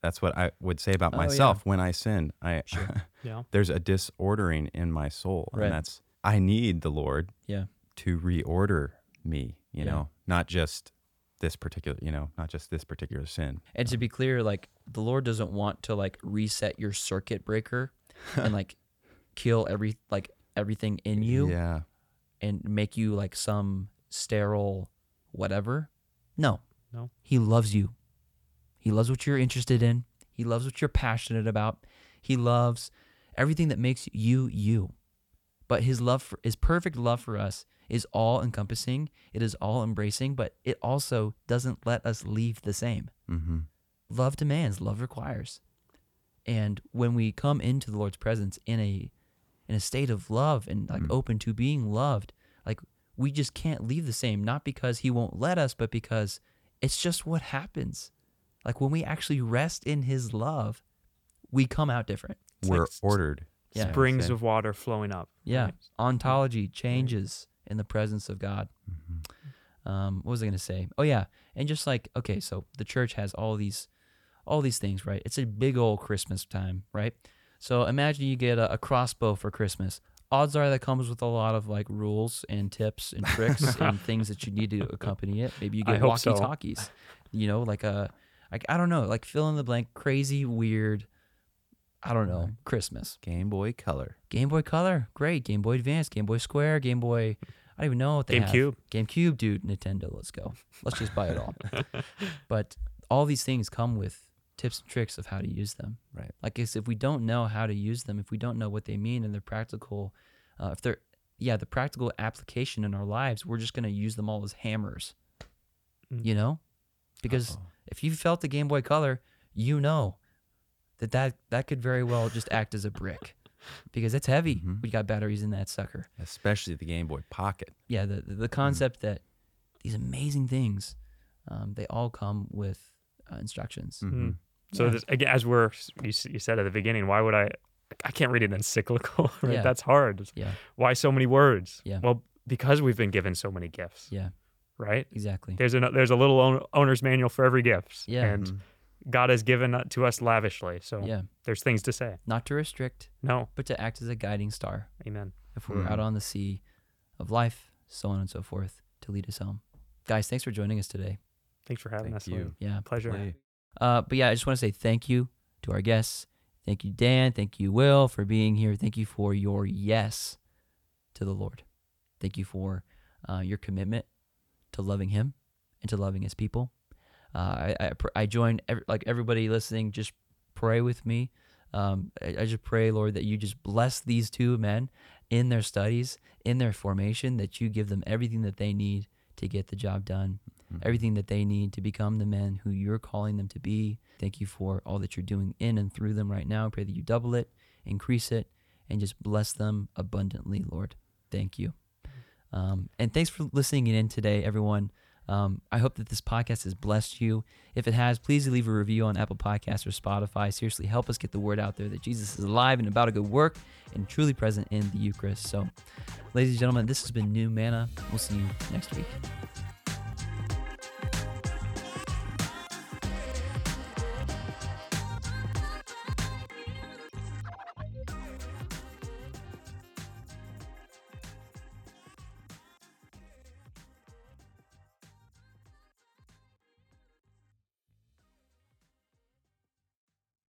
that's what I would say about Oh, yeah. myself when I sin. I Sure. [LAUGHS] Yeah. there's a disordering in my soul, Right. and that's I need the Lord Yeah. to reorder me. You Yeah. know, not just this particular, you know, not just this particular sin. And to be clear, like the Lord doesn't want to like reset your circuit breaker and like kill every like everything in you Yeah, and make you like some sterile whatever. No. No. He loves you. He loves what you're interested in. He loves what you're passionate about. He loves everything that makes you you. But his love for his perfect love for us is all encompassing. It is all embracing, but it also doesn't let us leave the same. mm-hmm. Love demands, love requires. And when we come into the Lord's presence in a in a state of love and like Mm. open to being loved, like we just can't leave the same, not because he won't let us, but because it's just what happens. Like when we actually rest in his love, we come out different. It's we're like ordered. Yeah. Springs of water flowing up. Yeah. right? Ontology changes in the presence of God. Mhm. um what was i going to say oh yeah and just like okay so the church has all these all these things right it's a big old christmas time right so imagine you get a, a crossbow for christmas odds are that comes with a lot of like rules and tips and tricks [LAUGHS] and things that you need to accompany it maybe you get walkie talkies you know like a like i don't know like fill in the blank crazy weird i don't know christmas Game Boy Color. game boy color great game boy advance game boy square game boy i don't even know what they have. GameCube. GameCube, dude, Nintendo, let's go. Let's just buy it all. [LAUGHS] but all these things come with tips and tricks of how to use them. Right. Like if we don't know how to use them, if we don't know what they mean and their practical, uh, if they're, yeah, the practical application in our lives, we're just going to use them all as hammers, Mm. you know? Because Uh-oh. if you felt the Game Boy Color, you know that that that could very well just act as a brick [LAUGHS] because it's heavy. Mhm. We got batteries in that sucker. Especially the Game Boy Pocket. Yeah, the the, the concept that these amazing things, um, they all come with uh, instructions. Mhm. So Yeah. this, again, as we're you, you said at the beginning, why would I? I can't read an encyclical. [LAUGHS] Right? Yeah. That's hard. Yeah, Why so many words? Yeah. Well, because we've been given so many gifts. yeah, Right. exactly. There's a there's a little owner's manual for every gift. Yeah. And Mhm. God has given to us lavishly. So Yeah, there's things to say. not to restrict, No. but to act as a guiding star. Amen. If we're out Mhm. on the sea of life, so on and so forth, to lead us home. Guys, thanks for joining us today. Thanks for having Thank us. you. Liam. Yeah. Pleasure. Play. Uh, but yeah, I just want to say thank you to our guests. Thank you, Dan. Thank you, Will, for being here. Thank you for your yes to the Lord. Thank you for uh, your commitment to loving Him and to loving His people. Uh, I, I I join ev- like everybody listening. Just pray with me. Um, I, I just pray, Lord, that you just bless these two men in their studies, in their formation, that you give them everything that they need to get the job done. Everything that they need to become the men who you're calling them to be. Thank you for all that you're doing in and through them right now. I pray that you double it, increase it, and just bless them abundantly, Lord. Thank you. Um, and thanks for listening in today, everyone. Um, I hope that this podcast has blessed you. If it has, please leave a review on Apple Podcasts or Spotify. Seriously, help us get the word out there that Jesus is alive and about a good work and truly present in the Eucharist. So, ladies and gentlemen, this has been New Manna. We'll see you next week.